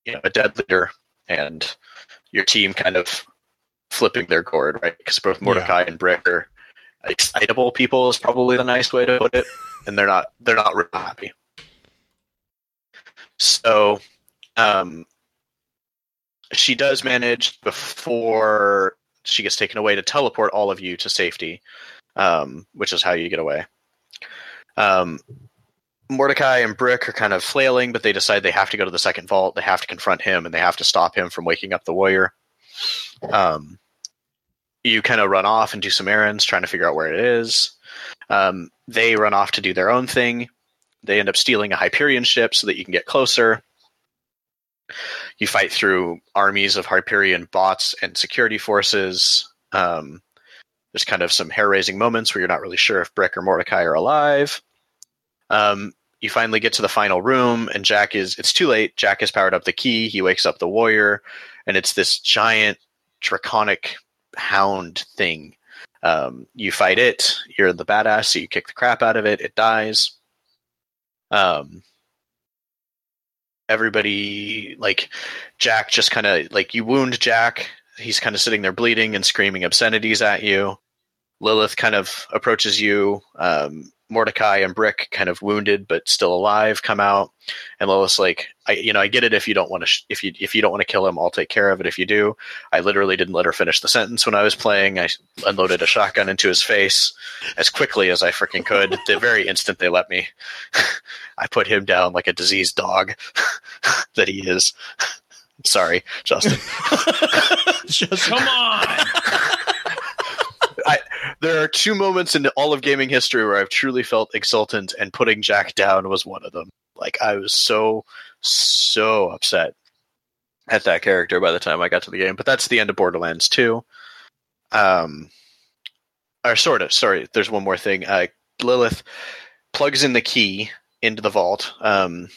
you know a dead leader and your team kind of flipping their gourd, right? Because both Mordecai and Brick are excitable people is probably the nice way to put it, and they're not they're not real happy. So, um, she does manage before she gets taken away to teleport all of you to safety, um, which is how you get away. Um, Mordecai and Brick are kind of flailing, but they decide they have to go to the second vault. They have to confront him, and they have to stop him from waking up the warrior. Um, you kind of run off and do some errands, trying to figure out where it is. Um, they run off to do their own thing. They end up stealing a Hyperion ship so that you can get closer. You fight through armies of Hyperion bots and security forces. Um, there's kind of some hair raising moments where you're not really sure if Brick or Mordecai are alive. Um, you finally get to the final room, and Jack is. It's too late. Jack has powered up the key. He wakes up the warrior, and it's this giant draconic hound thing. Um, you fight it. You're the badass, so you kick the crap out of it. It dies. Um, everybody like Jack just kind of like you wound Jack. He's kind of sitting there bleeding and screaming obscenities at you. Lilith kind of approaches you. Um, Mordecai and Brick, kind of wounded but still alive, come out, and Lois like, "I, you know, I get it. If you don't want to, sh- if you if you don't want to kill him, I'll take care of it. If you do, I literally didn't let her finish the sentence when I was playing. I unloaded a shotgun into his face as quickly as I freaking could. the very instant they let me, I put him down like a diseased dog that he is. Sorry, Justin. Just Come on. There are two moments in all of gaming history where I've truly felt exultant, and putting Jack down was one of them. Like I was so so upset at that character by the time I got to the game. But that's the end of Borderlands 2. Um, or sort of. Sorry, there's one more thing. Uh, Lilith plugs in the key into the vault, um,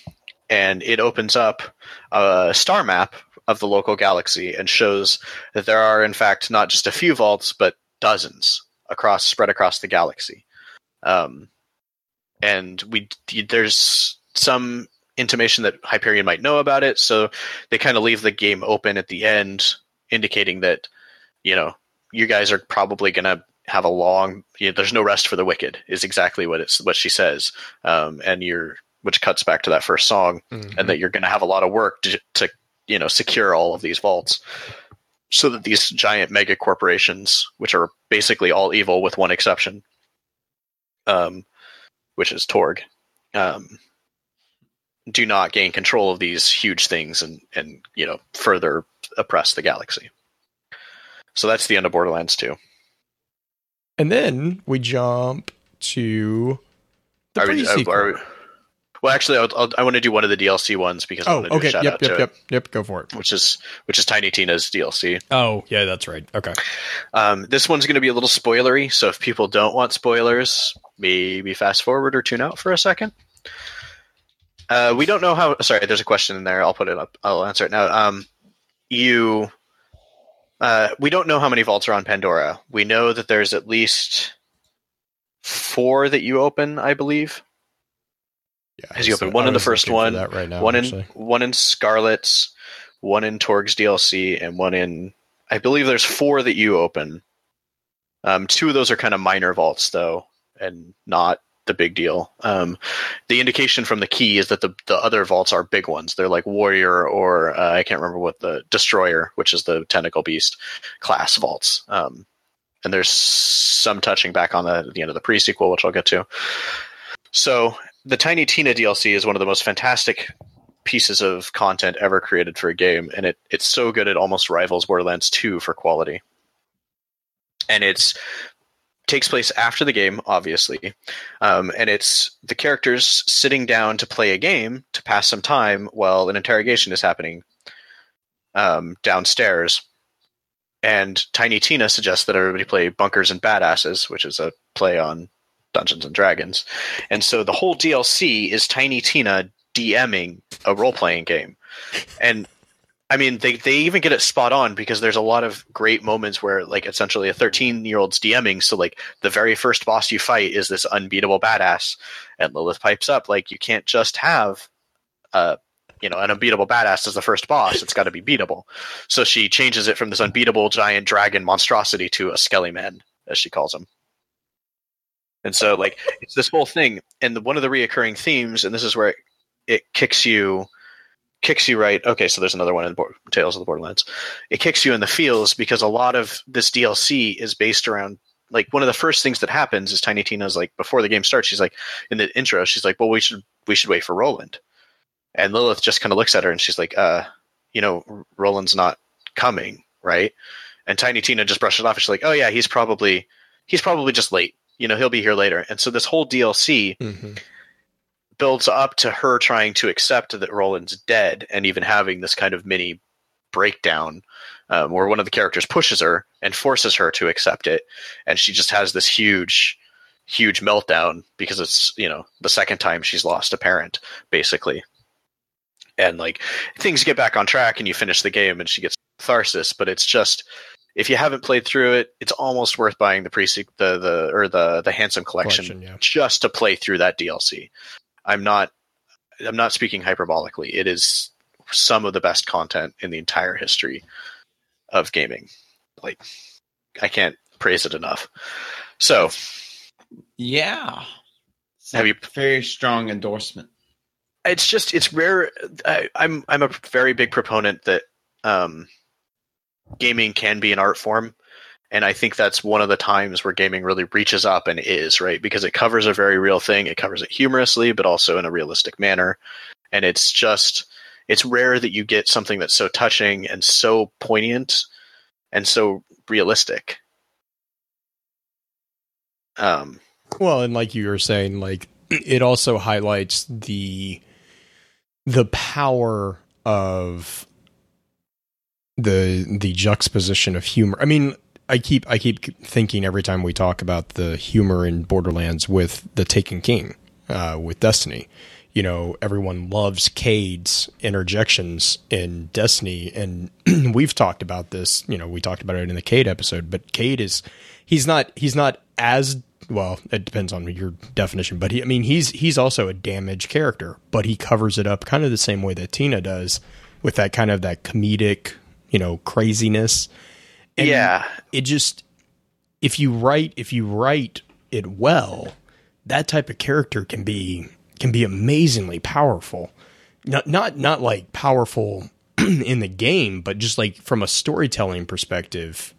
and it opens up a star map of the local galaxy and shows that there are, in fact, not just a few vaults, but dozens across spread across the galaxy. Um, and we there's some intimation that Hyperion might know about it, so they kind of leave the game open at the end, indicating that you know you guys are probably going to have a long. You know, there's no rest for the wicked is exactly what it's what she says, um, and you're which cuts back to that first song, Mhm. and that you're going to have a lot of work to, to you know secure all of these vaults, so that these giant mega corporations, which are basically all evil with one exception, um, which is Torgue, um, do not gain control of these huge things and and you know further oppress the galaxy. So that's the end of Borderlands 2. And then we jump to the Are we- pre-sequel. are well, actually, I'll, I'll, I want to do one of the DLC ones because I oh, want to do okay. a shout Yep, out yep, to yep, it, yep. Go for it. which is which is Tiny Tina's DLC. Oh, yeah, that's right. Okay. Um, this one's going to be a little spoilery, so if people don't want spoilers, maybe fast forward or tune out for a second. Uh, we don't know how. Sorry, there's a question in there. I'll put it up. I'll answer it now. Um, you, uh, we don't know how many vaults are on Pandora. We know that there's at least four that you open, I believe. Has was- opened one in the first one, right now, one actually. in one in Scarlett's, one in Torgue's DLC, and one in I believe there's four that you open. Um, two of those are kind of minor vaults though, and not the big deal. Um, the indication from the key is that the the other vaults are big ones. They're like Warrior or uh, I can't remember what the Destroyer, which is the Tentacle Beast class vaults. Um, and there's some touching back on the, the end of the pre sequel, which I'll get to. So the Tiny Tina DLC is one of the most fantastic pieces of content ever created for a game, and it it's so good it almost rivals Borderlands 2 for quality. And it's takes place after the game, obviously, um, and it's the characters sitting down to play a game to pass some time while an interrogation is happening um, downstairs. And Tiny Tina suggests that everybody play Bunkers and Badasses, which is a play on Dungeons and Dragons. And so the whole DLC is Tiny Tina DMing a role playing game. And I mean, they, they even get it spot on because there's a lot of great moments where, like, essentially a 13 year old's DMing. So, like, the very first boss you fight is this unbeatable badass. And Lilith pipes up, like, you can't just have, uh, you know, an unbeatable badass as the first boss. It's got to be beatable. So she changes it from this unbeatable giant dragon monstrosity to a skelly man, as she calls him. And so, like, it's this whole thing. And the, one of the reoccurring themes, and this is where it, it kicks you kicks you right. Okay, so there's another one in Bo- Tales of the Borderlands. It kicks you in the feels because a lot of this DLC is based around like one of the first things that happens is Tiny Tina's like before the game starts, she's like in the intro, she's like, "Well, we should we should wait for Roland," and Lilith just kind of looks at her and she's like, "Uh, you know, Roland's not coming, right?" And Tiny Tina just brushes it off. And she's like, "Oh yeah, he's probably he's probably just late. You know, he'll be here later." And so this whole DLC Mhm. builds up to her trying to accept that Roland's dead and even having this kind of mini breakdown um, where one of the characters pushes her and forces her to accept it. And she just has this huge, huge meltdown because it's, you know, the second time she's lost a parent, basically. And like things get back on track and you finish the game and she gets catharsis, but it's just. If you haven't played through it, it's almost worth buying the pre the the or the the handsome collection, Collection, yeah. just to play through that DLC. I'm not I'm not speaking hyperbolically. It is some of the best content in the entire history of gaming. Like I can't praise it enough. So, Yeah. Have you- very strong endorsement? it's just it's rare I, I'm I'm a very big proponent that um gaming can be an art form and I think that's one of the times where gaming really reaches up and is, right? Because it covers a very real thing. It covers it humorously, but also in a realistic manner. And it's just, it's rare that you get something that's so touching and so poignant and so realistic. Um, Well, and like you were saying, like it also highlights the the power of the the juxtaposition of humor. I mean, I keep I keep thinking every time we talk about the humor in Borderlands with the Taken King, uh, with Destiny. You know, everyone loves Cayde's interjections in Destiny, and we've talked about this. You know, we talked about it in the Cayde episode, but Cayde is he's not he's not as well. It depends on your definition, but he, I mean, he's he's also a damaged character, but he covers it up kind of the same way that Tina does, with that kind of that comedic, you know, craziness. And yeah, it just if you write if you write it well, that type of character can be can be amazingly powerful. Not not not like powerful in the game, but just like from a storytelling perspective,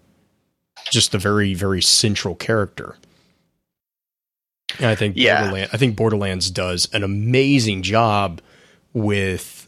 just a very very central character. And I think Yeah. I think Borderlands does an amazing job with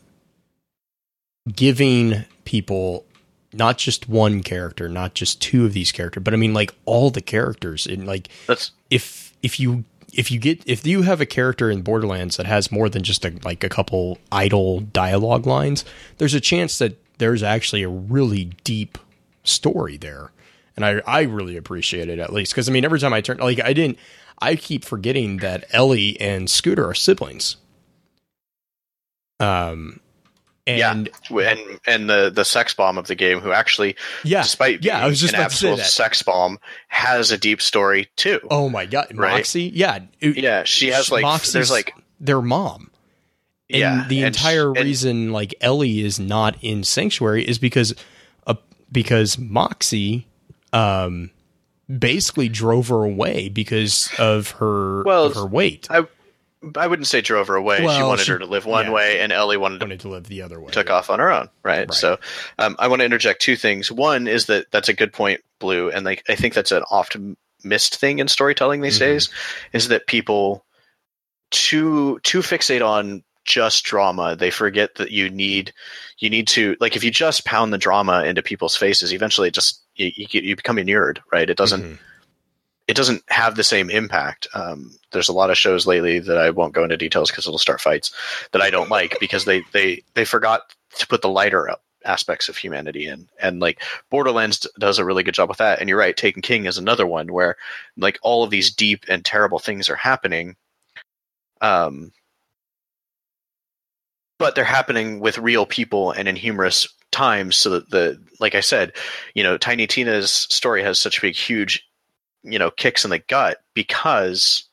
giving people not just one character, not just two of these characters, but I mean like all the characters. And like That's if if you if you get if you have a character in Borderlands that has more than just a, like a couple idle dialogue lines, there's a chance that there's actually a really deep story there, and I I really appreciate it at least because I mean every time I turn like I didn't I keep forgetting that Ellie and Scooter are siblings. Um, and and and the the sex bomb of the game, who actually, yeah, despite yeah, being I was just an about to say absolute sex bomb, has a deep story too. Oh my god, Right. Moxxi, yeah, it- yeah, she has like Moxxi's there's like their mom. And Yeah, the entire and- reason like Ellie is not in Sanctuary is because uh, because Moxxi um basically drove her away because of her Well, of her weight. I I wouldn't say drove her away. she wanted she- her to live one yeah. way, and Ellie wanted to wanted to live the other way. took off on her own, right? Right. So, um, I want to interject two things. One is that that's a good point, Blue, and like I think that's an often missed thing in storytelling these Mhm. days is that people too too fixate on just drama. They forget that you need you need to like if you just pound the drama into people's faces, eventually it just you you, you become inured, right? It doesn't Mhm. It doesn't have the same impact. Um, there's a lot of shows lately that I won't go into details because it'll start fights that I don't like because they they they forgot to put the lighter up aspects of humanity in. And like borderlands does a really good job with that. And you're right taken king is another one where like all of these deep and terrible things are happening. Um but they're happening with real people and in humorous times so that the like i said you know tiny tina's story has such a big huge you know kicks in the gut because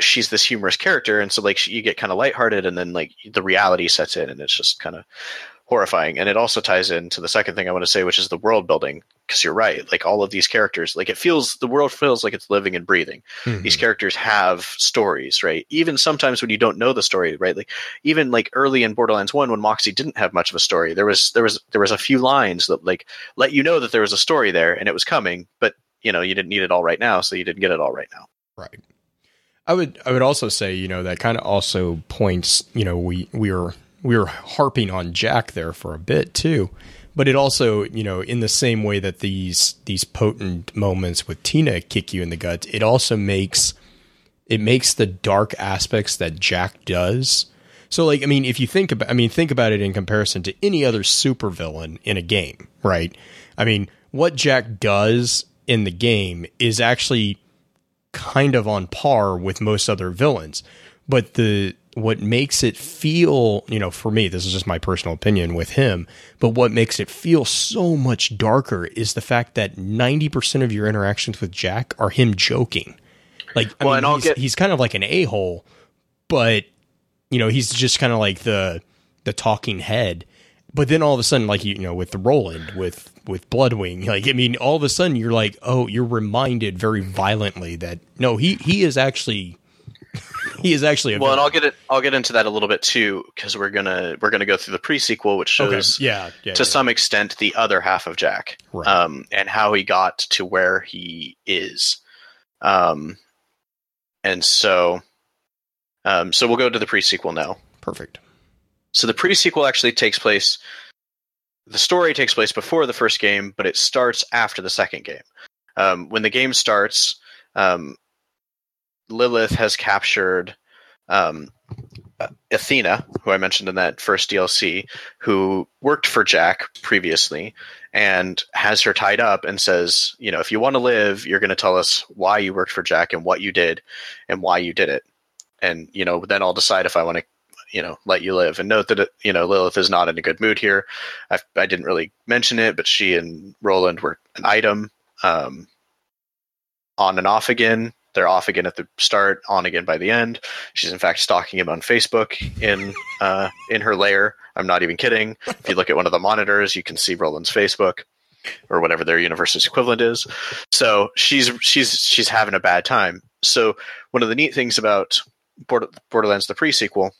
she's this humorous character. And so like she, you get kind of lighthearted and then like the reality sets in and it's just kind of horrifying. And it also ties into the second thing i want to say which is the world building because you're right. Like all of these characters like it feels the world feels like it's living and breathing. Mhm. these characters have stories right? Even sometimes when you don't know the story right? Like even like early in borderlands 1 when moxxi didn't have much of a story there was there was there was a few lines that like let you know that there was a story there and it was coming but you know you didn't need it all right now so you didn't get it all right now Right. I would I would also say, you know, that kind of also points, you know, we we were we were harping on Jack there for a bit too. But it also, you know, in the same way that these these potent moments with Tina kick you in the gut, it also makes it makes the dark aspects that Jack does. So like I mean, if you think about I mean, think about it in comparison to any other supervillain in a game, right? I mean, what Jack does in the game is actually kind of on par with most other villains. But the what makes it feel, you know, for me, this is just my personal opinion with him, but what makes it feel so much darker is the fact that 90% of your interactions with Jack are him joking. Like, I Well, mean, and I'll he's, get- he's kind of like an a-hole, but you know, he's just kind of like the the talking head. But then all of a sudden, like you know, with the Roland, with with Bloodwing, like I mean, all of a sudden you're like, oh, you're reminded very violently that no, he he is actually he is actually a well and i'll get it i'll get into that a little bit too because we're gonna we're gonna go through the pre-sequel which okay. shows yeah, yeah, to yeah. some extent the other half of Jack, Right. um, and how he got to where he is. Um, and so, um, so we'll go to the pre-sequel now. perfect. So the pre-sequel actually takes place. The story takes place before the first game, but it starts after the second game. Um, when the game starts, um, Lilith has captured um, Athena, who I mentioned in that first DLC, who worked for Jack previously, and has her tied up and says, you know, if you want to live, you're going to tell us why you worked for Jack and what you did and why you did it. And, you know, then I'll decide if I want to, you know, let you live. And note that, you know, Lilith is not in a good mood here. I, I didn't really mention it, but she and Roland were an item um, on and off again. They're off again at the start, on again by the end. She's in fact stalking him on Facebook in uh, in her lair. I'm not even kidding. If you look at one of the monitors, you can see Roland's Facebook. or whatever their universe's equivalent is. So she's she's she's having a bad time. So one of the neat things about Border, Borderlands the pre-sequel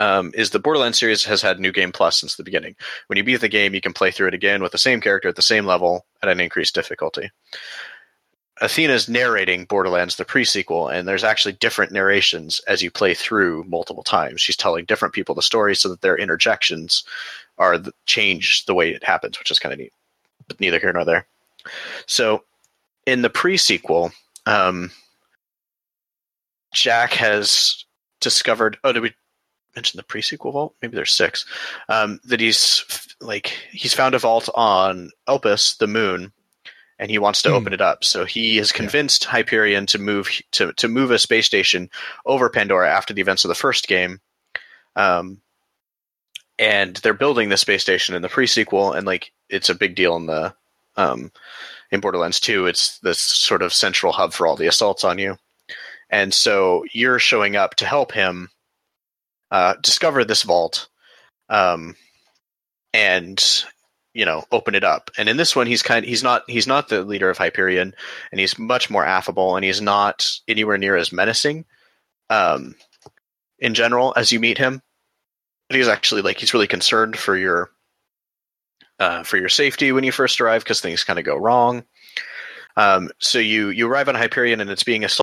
um, is the Borderlands series has had New Game Plus since the beginning. When you beat the game, you can play through it again with the same character at the same level at an increased difficulty. Athena's narrating Borderlands the pre-sequel, and there's actually different narrations as you play through multiple times. She's telling different people the story so that their interjections are the, change the way it happens, which is kind of neat. But neither here nor there. So, in the pre-sequel, um, Jack has discovered. Oh, did we mention the pre-sequel vault? Maybe there's six. Um, that he's like he's found a vault on Elpis, the moon, and he wants to Hmm. open it up. So he has convinced Hyperion to move to to move a space station over Pandora after the events of the first game. Um, and they're building the space station in the pre-sequel, and like it's a big deal in the um, in Borderlands 2. It's this sort of central hub for all the assaults on you, and so you're showing up to help him uh, discover this vault, um, and you know open it up. And in this one, he's kind he's not he's not the leader of Hyperion, and he's much more affable, and he's not anywhere near as menacing. Um, in general, as you meet him, but he's actually like he's really concerned for your uh, for your safety when you first arrive because things kind of go wrong. Um, so you you arrive on Hyperion and it's being assaulted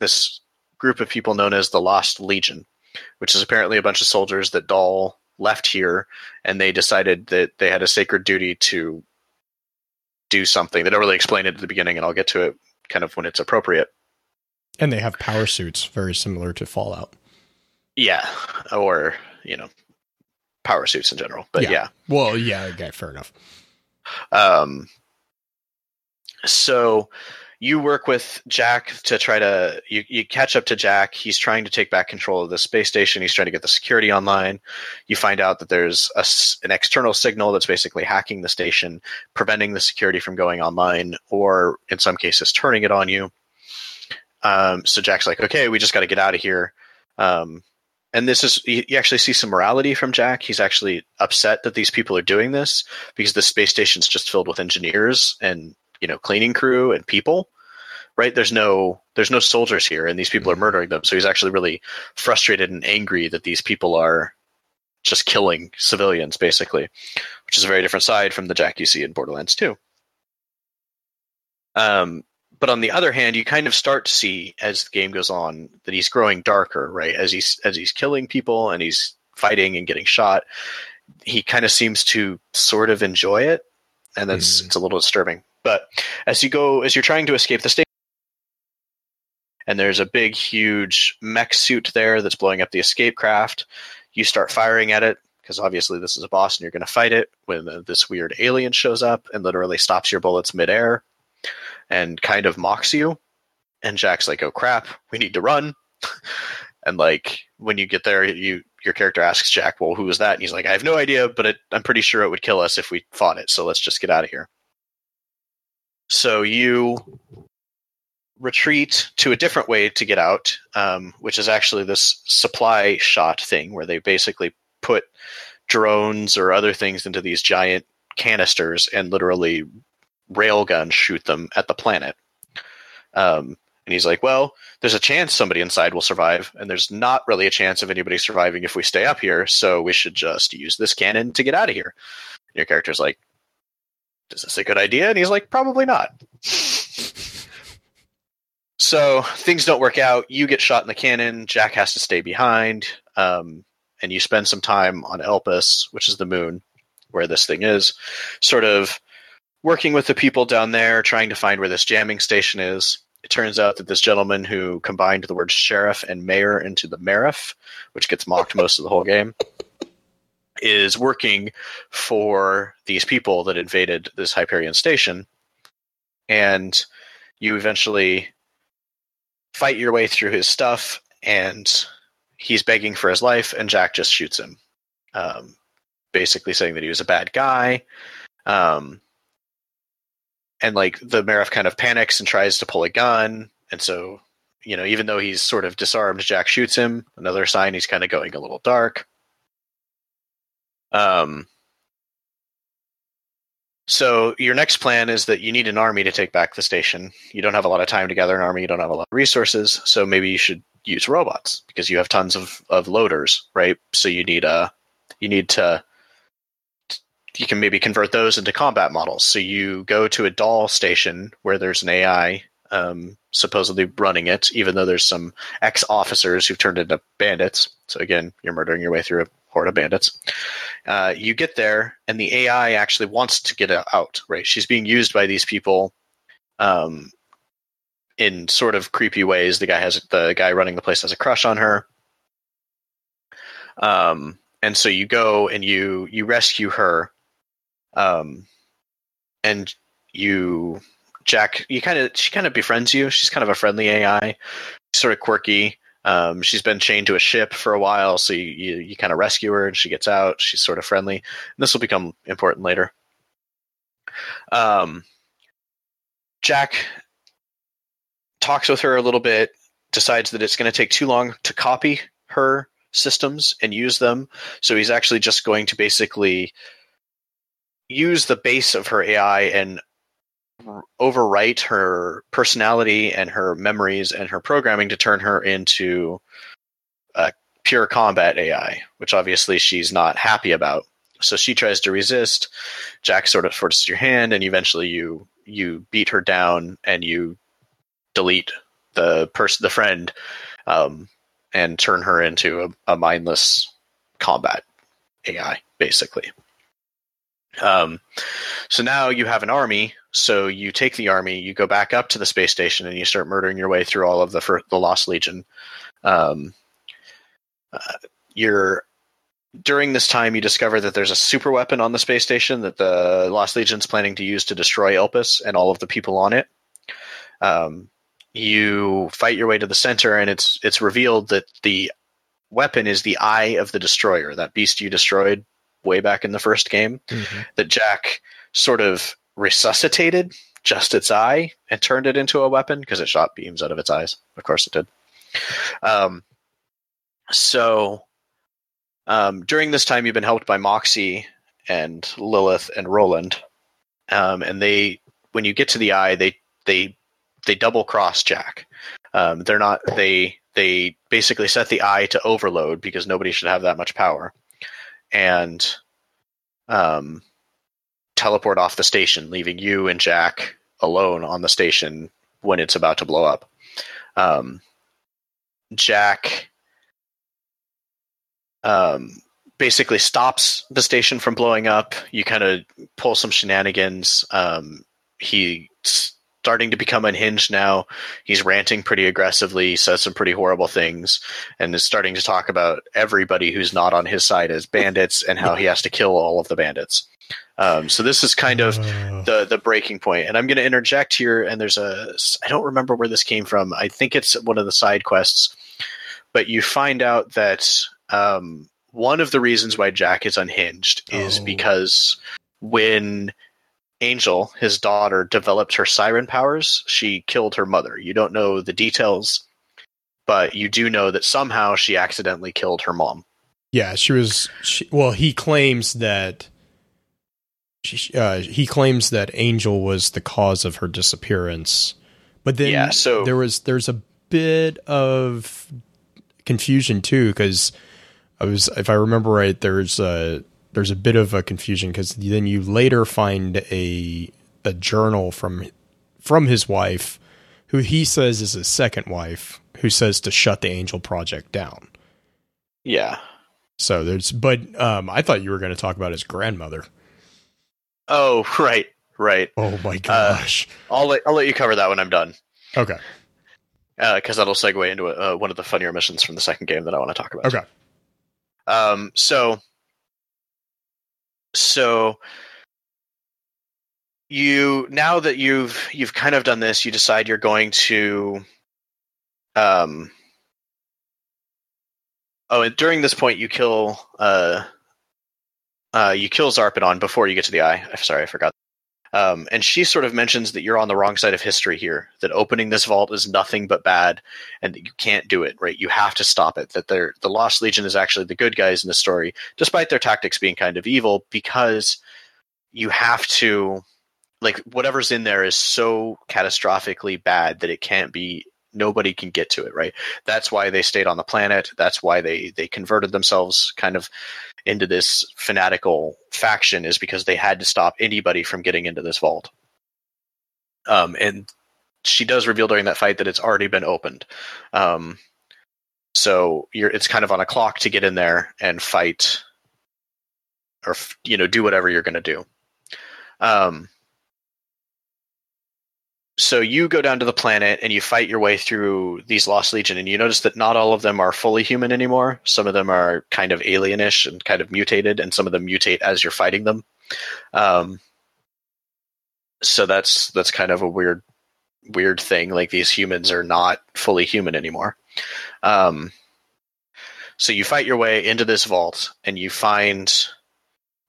this group of people known as the Lost Legion, which is apparently a bunch of soldiers that Dahl left here, and they decided that they had a sacred duty to do something. They don't really explain it at the beginning, and I'll get to it kind of when it's appropriate. And they have power suits, very similar to Fallout. Yeah, or you know, power suits in general. But Yeah. yeah. Well, yeah, okay, fair enough. Um, so you work with Jack to try to you, you catch up to Jack. He's trying to take back control of the space station. He's trying to get the security online. You find out that there's a an external signal that's basically hacking the station, preventing the security from going online, or in some cases turning it on you. Um, so Jack's like, okay, we just got to get out of here. Um, and this is you actually see some morality from Jack. He's actually upset that these people are doing this because the space station's just filled with engineers and you know cleaning crew and people right? There's no there's no soldiers here and these people are murdering them. So he's actually really frustrated and angry that these people are just killing civilians basically which is a very different side from the jack you see in borderlands 2 um but on the other hand you kind of start to see as the game goes on that he's growing darker right? As he's as he's killing people and he's fighting and getting shot he kind of seems to sort of enjoy it and that's Mhm. it's a little disturbing but as you go as you're trying to escape the station and there's a big huge mech suit there that's blowing up the escape craft you start firing at it because obviously this is a boss and you're going to fight it when this weird alien shows up and literally stops your bullets midair and kind of mocks you. And jack's like oh crap we need to run. And like when you get there you your character asks jack well who was that? And he's like i have no idea but it, i'm pretty sure it would kill us if we fought it so let's just get out of here so you retreat to a different way to get out, um, which is actually this supply shot thing where they basically put drones or other things into these giant canisters and literally railgun shoot them at the planet. Um, and he's like, well, there's a chance somebody inside will survive, and there's not really a chance of anybody surviving if we stay up here, so we should just use this cannon to get out of here. And your character's like, is this a good idea? And he's like, probably not. so things don't work out. You get shot in the cannon. Jack has to stay behind. Um, and you spend some time on Elpis, which is the moon where this thing is, sort of working with the people down there, trying to find where this jamming station is. It turns out that this gentleman who combined the words sheriff and mayor into the Meriff, which gets mocked most of the whole game, is working for these people that invaded this Hyperion station. And you eventually fight your way through his stuff, and he's begging for his life, and Jack just shoots him, um, basically saying that he was a bad guy. Um, and like the Meriff kind of panics and tries to pull a gun, and so you know, even though he's sort of disarmed, Jack shoots him. Another sign he's kind of going a little dark. Um, So your next plan is that you need an army to take back the station. You don't have a lot of time to gather an army. You don't have a lot of resources. So maybe you should use robots because you have tons of, of loaders, right? So you need a you need to you can maybe convert those into combat models. So you go to a Dahl station where there's an AI um, supposedly running it, even though there's some ex officers who've turned into bandits. So again, you're murdering your way through a horde of bandits. Uh, you get there, and the AI actually wants to get out. Right, she's being used by these people. Um, in sort of creepy ways, the guy has the guy running the place has a crush on her. Um, and so you go and you you rescue her, um, and you Jack, you kind of she kind of befriends you. She's kind of a friendly AI, sort of quirky. Um, she's been chained to a ship for a while, so you, you, you kind of rescue her and she gets out. She's sort of friendly. And this will become important later. Um, Jack talks with her a little bit, decides that it's going to take too long to copy her systems and use them. So he's actually just going to basically use the base of her AI and overwrite her personality and her memories and her programming to turn her into a pure combat AI, which obviously she's not happy about. So she tries to resist. Jack sort of forces your hand, and eventually you you beat her down and you delete the person, the friend, um, and turn her into a, a mindless combat AI, basically. Um, so now you have an army. So you take the army, you go back up to the space station, and you start murdering your way through all of the the Lost Legion. Um, uh, you're during this time, you discover that there's a super weapon on the space station that the Lost Legion's planning to use to destroy Elpis and all of the people on it. Um, you fight your way to the center, and it's it's revealed that the weapon is the eye of the destroyer, that beast you destroyed way back in the first game. Mm-hmm. That Jack sort of resuscitated just its eye and turned it into a weapon because it shot beams out of its eyes. Of course, it did. Um, so um, during this time, you've been helped by Moxxi and Lilith and Roland, um, and they when you get to the eye, they they they double cross Jack. Um, they're not they they basically set the eye to overload because nobody should have that much power, and um, teleport off the station, leaving you and Jack alone on the station when it's about to blow up. Um, Jack um, basically stops the station from blowing up. You kind of pull some shenanigans. Um, he's starting to become unhinged now. He's ranting pretty aggressively, says some pretty horrible things, and is starting to talk about everybody who's not on his side as bandits and how he has to kill all of the bandits. Um, so this is kind of the the breaking point. point, and I'm going to interject here. And there's a I don't remember where this came from. I think it's one of the side quests, but you find out that um, one of the reasons why Jack is unhinged is oh. because when Angel, his daughter, developed her siren powers, she killed her mother. You don't know the details, but you do know that somehow she accidentally killed her mom. Yeah, she was. She, well, he claims that. She, uh, he claims that Angel was the cause of her disappearance, but then yeah, so there was there's a bit of confusion too because I was, if I remember right, there's a there's a bit of a confusion because then you later find a a journal from from his wife, who he says is his second wife, who says to shut the Angel Project down. Yeah. So there's, but um, I thought you were going to talk about his grandmother. Oh right, right. Oh my gosh. Uh, I'll let I'll let you cover that when I'm done. Okay. Because uh, that'll segue into uh, one of the funnier missions from the second game that I want to talk about. Okay. Um, so, so you now that you've you've kind of done this, you decide you're going to, um, oh, and during this point, you kill uh, uh, you kill Zarpedon before you get to the eye. I'm sorry, I forgot. Um, and she sort of mentions that you're on the wrong side of history here. That opening this vault is nothing but bad, and that you can't do it. Right? You have to stop it. That they're, the Lost Legion is actually the good guys in the story, despite their tactics being kind of evil, because you have to like whatever's in there is so catastrophically bad that it can't be nobody can get to it right that's why they stayed on the planet that's why they they converted themselves kind of into this fanatical faction is because they had to stop anybody from getting into this vault. Um and she does reveal during that fight that it's already been opened. Um so it's kind of on a clock to get in there and fight or you know do whatever you're going to do. Um so you go down to the planet and you fight your way through these lost legion and you notice that not all of them are fully human anymore. Some of them are kind of alienish and kind of mutated and some of them mutate as you're fighting them. Um, so that's that's kind of a weird weird thing. Like these humans are not fully human anymore. Um, so you fight your way into this vault and you find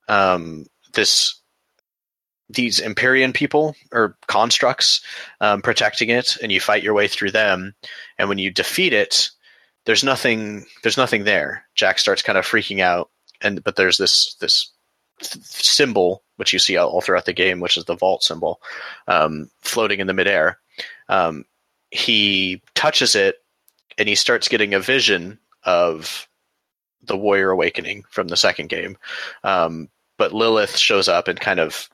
um, this these Empyrean people or constructs um, protecting it, and you fight your way through them. And when you defeat it, there's nothing. There's nothing there. Jack starts kind of freaking out, and but there's this this symbol which you see all throughout the game, which is the vault symbol, um, floating in the midair. Um, he touches it, and he starts getting a vision of the Warrior Awakening from the second game. Um, but Lilith shows up and kind of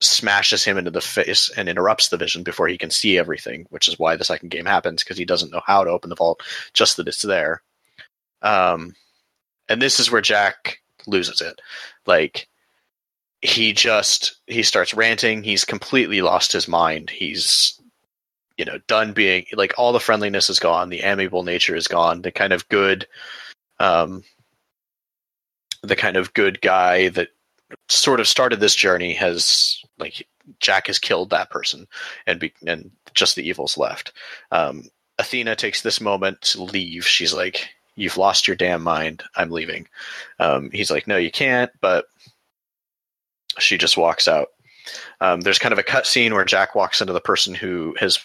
smashes him into the face and interrupts the vision before he can see everything, which is why the second game happens because he doesn't know how to open the vault, just that it's there. Um, and this is where Jack loses it. Like he just he starts ranting. He's completely lost his mind. He's you know done being like all the friendliness is gone. The amiable nature is gone. The kind of good, um, the kind of good guy that sort of started this journey has like Jack has killed that person and be, and just the evils left. Um, Athena takes this moment to leave. She's like, "You've lost your damn mind. I'm leaving." Um, he's like, "No, you can't." But she just walks out. Um, there's kind of a cut scene where Jack walks into the person who has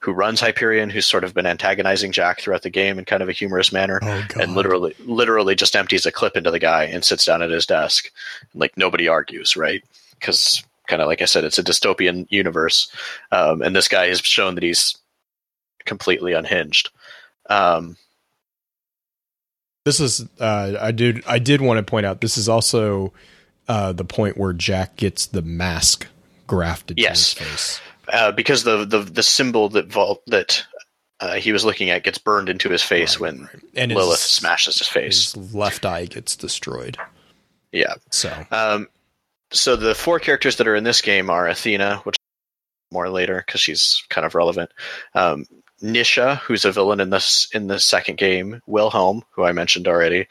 who runs Hyperion, who's sort of been antagonizing Jack throughout the game in kind of a humorous manner, Oh, and literally literally just empties a clip into the guy and sits down at his desk. Like nobody argues, right? Because kind of like I said, it's a dystopian universe, um, and this guy has shown that he's completely unhinged. Um, This is uh, I did I did want to point out this is also uh, the point where Jack gets the mask grafted Yes. to his face. uh, because the, the the symbol that Vault that uh, he was looking at gets burned into his face Right, when right. And his- Lilith smashes his face. His left eye gets destroyed. Yeah. So Um, so the four characters that are in this game are Athena, which more later because she's kind of relevant. Um, Nisha, who's a villain in this in the second game. Wilhelm, who I mentioned already,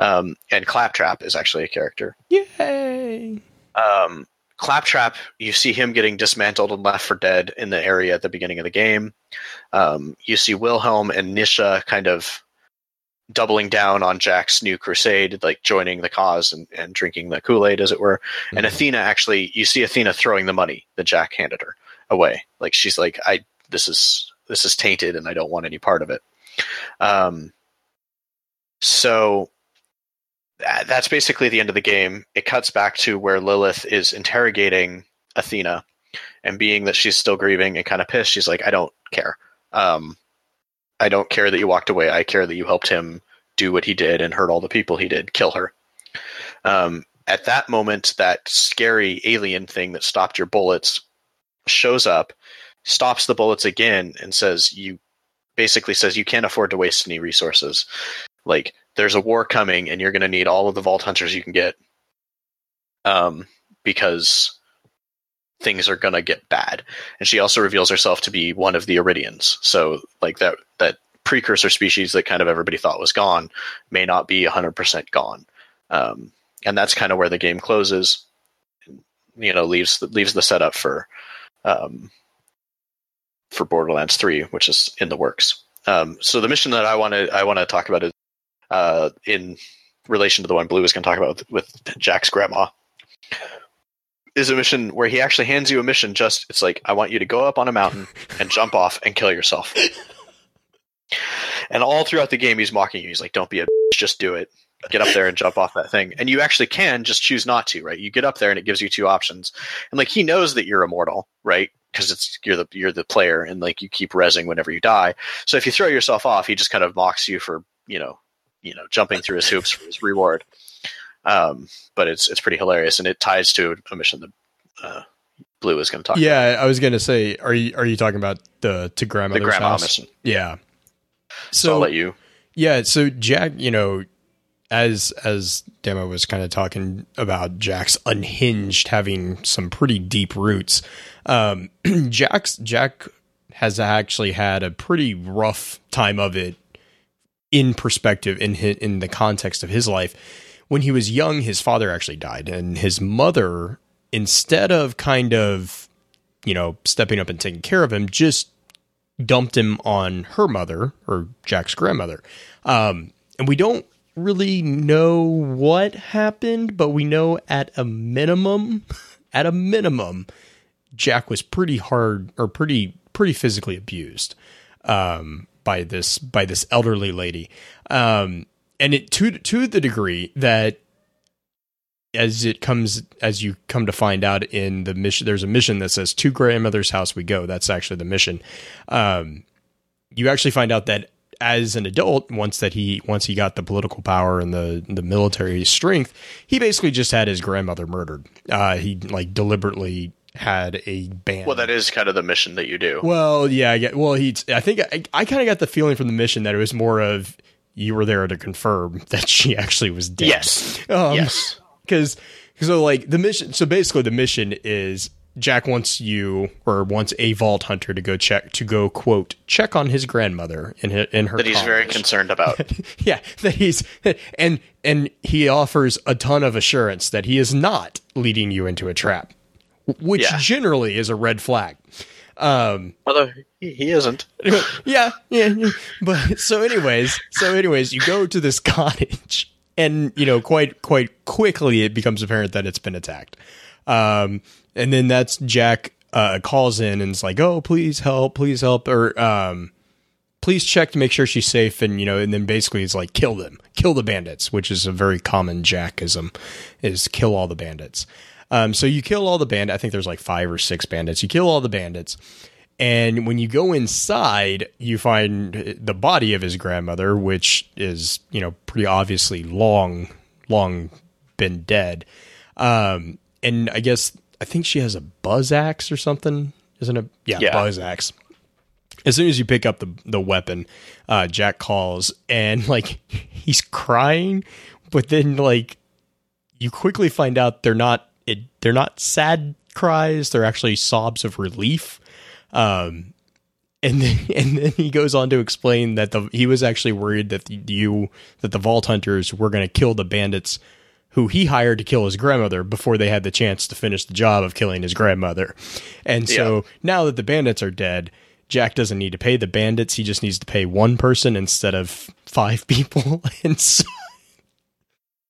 um, and Claptrap is actually a character. yay! Um, Claptrap, you see him getting dismantled and left for dead in the area at the beginning of the game. Um, you see Wilhelm and Nisha kind of doubling down on Jack's new crusade, like joining the cause and, and drinking the Kool Aid, as it were. And Mhm. Athena actually, you see Athena throwing the money that Jack handed her away. Like she's like, I this is this is tainted, and I don't want any part of it. Um, so that's basically the end of the game. It cuts back to where Lilith is interrogating Athena, and being that she's still grieving and kind of pissed, she's like, "I don't care. Um, I don't care that you walked away. I care that you helped him do what he did and hurt all the people he did. Kill her." Um, at that moment, that scary alien thing that stopped your bullets shows up, stops the bullets again, and says, "You." Basically says you can't afford to waste any resources. Like there's a war coming and you're going to need all of the vault hunters you can get um, because things are going to get bad and she also reveals herself to be one of the eridians so like that that precursor species that kind of everybody thought was gone may not be 100% gone um, and that's kind of where the game closes you know leaves leaves the setup for um, for borderlands 3 which is in the works um, so the mission that i want to i want to talk about is uh, in relation to the one Blue is going to talk about with, with Jack's grandma, is a mission where he actually hands you a mission. Just it's like I want you to go up on a mountain and jump off and kill yourself. and all throughout the game, he's mocking you. He's like, "Don't be a bitch, just do it." get up there and jump off that thing. And you actually can just choose not to, right? You get up there and it gives you two options. And like he knows that you're immortal, right? Because it's you're the you're the player and like you keep resing whenever you die. So if you throw yourself off, he just kind of mocks you for, you know, you know, jumping through his hoops for his reward. Um, but it's it's pretty hilarious and it ties to a mission that uh, Blue is going to talk yeah, I was gonna say, are you are you talking about the to about. grandmother's The grandma house? mission. Yeah. So, I'll So let you. yeah, so Jack, you know, as as Demo was kind of talking about Jack's unhinged having some pretty deep roots. Um, Jack's Jack has actually had a pretty rough time of it in perspective in hi- in the context of his life. When he was young, his father actually died, and his mother, instead of kind of, you know, stepping up and taking care of him, just dumped him on her mother or Jack's grandmother. Um, and we don't really know what happened, but we know at a minimum, at a minimum, Jack was pretty hard or pretty pretty physically abused um, by this by this elderly lady, um, and it to to the degree that as it comes as you come to find out in the mission there's a mission that says to grandmother's house we go. That's actually the mission. Um you actually find out that as an adult once that he once he got the political power and the the military strength he basically just had his grandmother murdered uh he like deliberately had a band Well, that is kind of the mission that you do. well, yeah, I get. Well, he. I think I, I kind of got the feeling from the mission that it was more of you were there to confirm that she actually was dead. yes. Um, yes. Because so like the mission. So basically, the mission is Jack wants you or wants a vault hunter to go check to go quote check on his grandmother in her in her That he's very concerned about. yeah that he's and and he offers a ton of assurance that he is not leading you into a trap, which Yeah. generally is a red flag. Um, Although he, he isn't. yeah, yeah, yeah. But so, anyways, so anyways, you go to this cottage, and you know, quite quite quickly, it becomes apparent that it's been attacked. Um, and then that's Jack uh, calls in and is like, "Oh, please help, please help," or um, please check to make sure she's safe. And you know, and then basically it's like, "Kill them, kill the bandits," which is a very common Jackism, is kill all the bandits. Um, so you kill all the bandits. I think there's like five or six bandits. You kill all the bandits. And when you go inside, you find the body of his grandmother, which is, you know, pretty obviously long, long been dead. Um, and I guess, I think she has a buzz axe or something. Isn't it? Yeah, Yeah. buzz axe. As soon as you pick up the, the weapon, uh, Jack calls and like he's crying, but then like you quickly find out they're not it, they're not sad cries they're actually sobs of relief um and then and then he goes on to explain that the he was actually worried that the, you that the vault hunters were going to kill the bandits who he hired to kill his grandmother before they had the chance to finish the job of killing his grandmother and so now that the bandits are dead Jack doesn't need to pay the bandits he just needs to pay one person instead of five people and so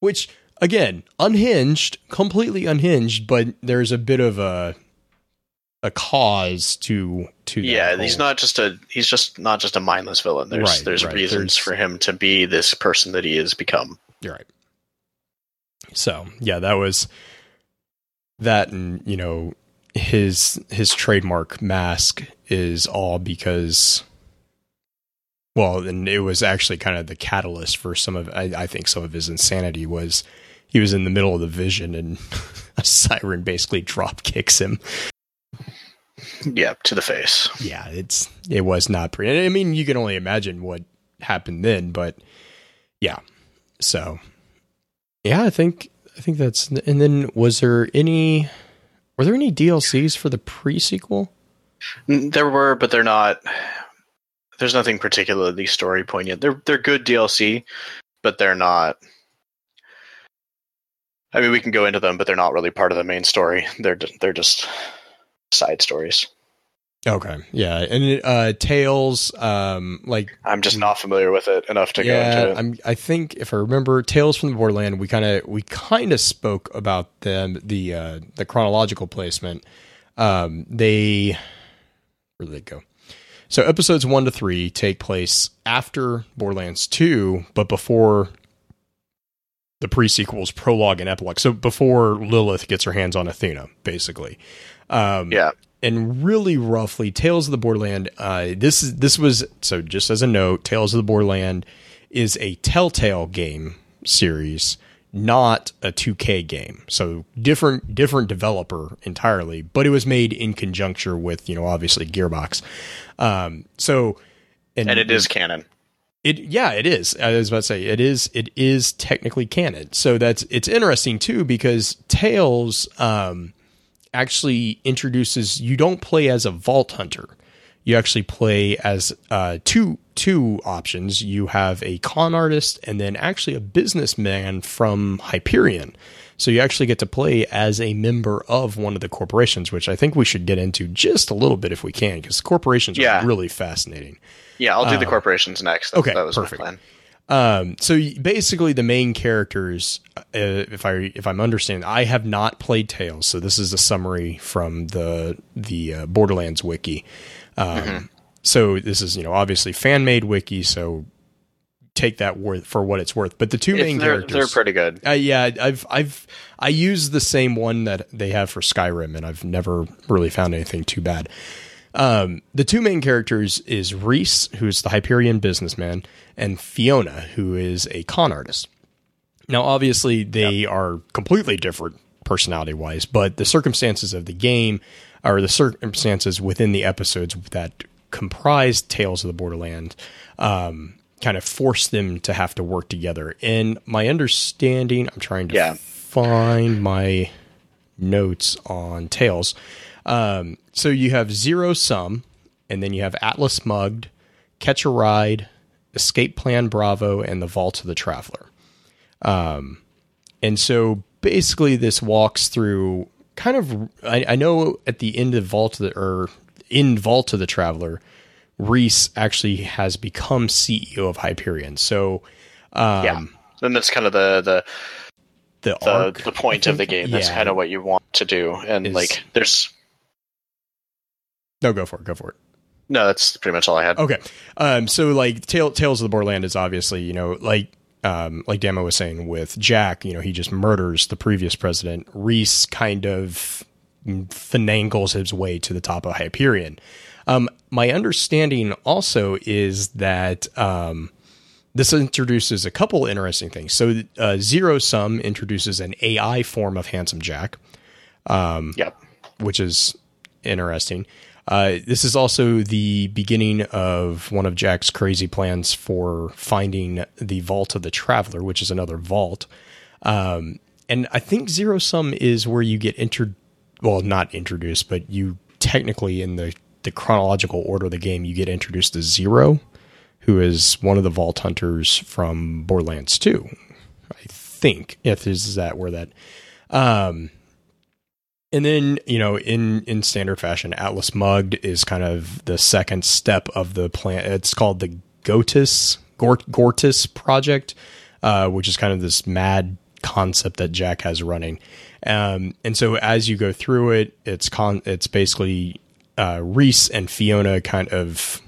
which again unhinged completely unhinged but there's a bit of a a cause to to Yeah, whole- he's not just a he's just not just a mindless villain. There's Right, there's right. reasons There's- for him to be this person that he has become. You're right. So yeah, that was that, and you know his his trademark mask is all because, well, and it was actually kind of the catalyst for some of I, I think some of his insanity was he was in the middle of the vision and a siren basically drop kicks him. Yeah, to the face. yeah, it's it was not pretty. I mean, you can only imagine what happened then, but yeah. So yeah, I think I think that's. And then was there any? Were there any DLCs for the pre sequel? There were, but they're not. There's nothing particularly story poignant. They're they're good DLC, but they're not. I mean, we can go into them, but they're not really part of the main story. They're they're just side stories. Okay, yeah, and it, uh, Tales, um, like I'm just not familiar with it enough to go into it. I'm. I think if I remember, Tales from the Borderland, we kind of we kind of spoke about them the uh, the chronological placement. Um, they where did they go? So episodes one to three take place after Borderlands two, but before the pre-sequels prologue and epilogue. So before Lilith gets her hands on Athena, basically. Um, Yeah. And really roughly, Tales of the Borderland. Uh, this is this was so. Just as a note, Tales of the Borderland is a Telltale game series, not a 2K game. So different different developer entirely, but it was made in conjuncture with you know obviously Gearbox. Um, so And it is canon. it yeah, it is. I was about to say it is. It is technically canon. So that's it's interesting too because Tales um, actually introduces you don't play as a vault hunter. You actually play as uh, two two options. You have a con artist and then actually a businessman from Hyperion. So you actually get to play as a member of one of the corporations, which I think we should get into just a little bit if we can, because corporations Yeah. are really fascinating. Yeah, I'll do the corporations next. That, okay, that was perfect. my plan. Um, so basically, the main characters, uh, if I if I'm understanding, I have not played Tales, so this is a summary from the the uh, Borderlands wiki. Um, So this is you know obviously fan made wiki, so take that worth for what it's worth. But the two main they're, characters, they're pretty good. uh, yeah, I've I've I use the same one that they have for Skyrim, and I've never really found anything too bad. Um, the two main characters is Rhys, who's the Hyperion businessman, and Fiona, who is a con artist. Now, obviously, they are completely different personality wise, but the circumstances of the game or the circumstances within the episodes that comprise Tales of the Borderland um, kind of force them to have to work together. And my understanding, I'm trying to Yeah. find my notes on Tales. Um, so you have Zero Sum, and then you have Atlas Mugged, Catch a Ride, Escape Plan Bravo, and The Vault of the Traveler. Um, and so basically, this walks through kind of. I, I know at the end of Vault of the, or in Vault of the Traveler, Rhys actually has become CEO of Hyperion. So um, yeah, and that's kind of the the the, the, arc, the point of the game. That's yeah. kind of what you want to do. And like, there's No, go for it. Go for it. no, that's pretty much all I had. Okay. Um, so like Tale, Tales of the Borderland is obviously, you know, like um, like Damo was saying with Jack, you know, he just murders the previous president. Rhys kind of finangles his way to the top of Hyperion. Um, my understanding also is that um, this introduces a couple interesting things. So uh, Zero Sum introduces an AI form of Handsome Jack Yep. which is interesting. Uh, this is also the beginning of one of Jack's crazy plans for finding the Vault of the Traveler, which is another vault. Um, and I think Zero Sum is where you get inter well, not introduced, but you technically in the the chronological order of the game, you get introduced to Zero, who is one of the Vault Hunters from Borderlands 2. I think if is that where that um and then you know in in standard fashion atlas mugged is kind of the second step of the plan. It's called the gotus Gort, gortys project uh, which is kind of this mad concept that jack has running. Um, and so as you go through it it's con it's basically uh, rhys and fiona kind of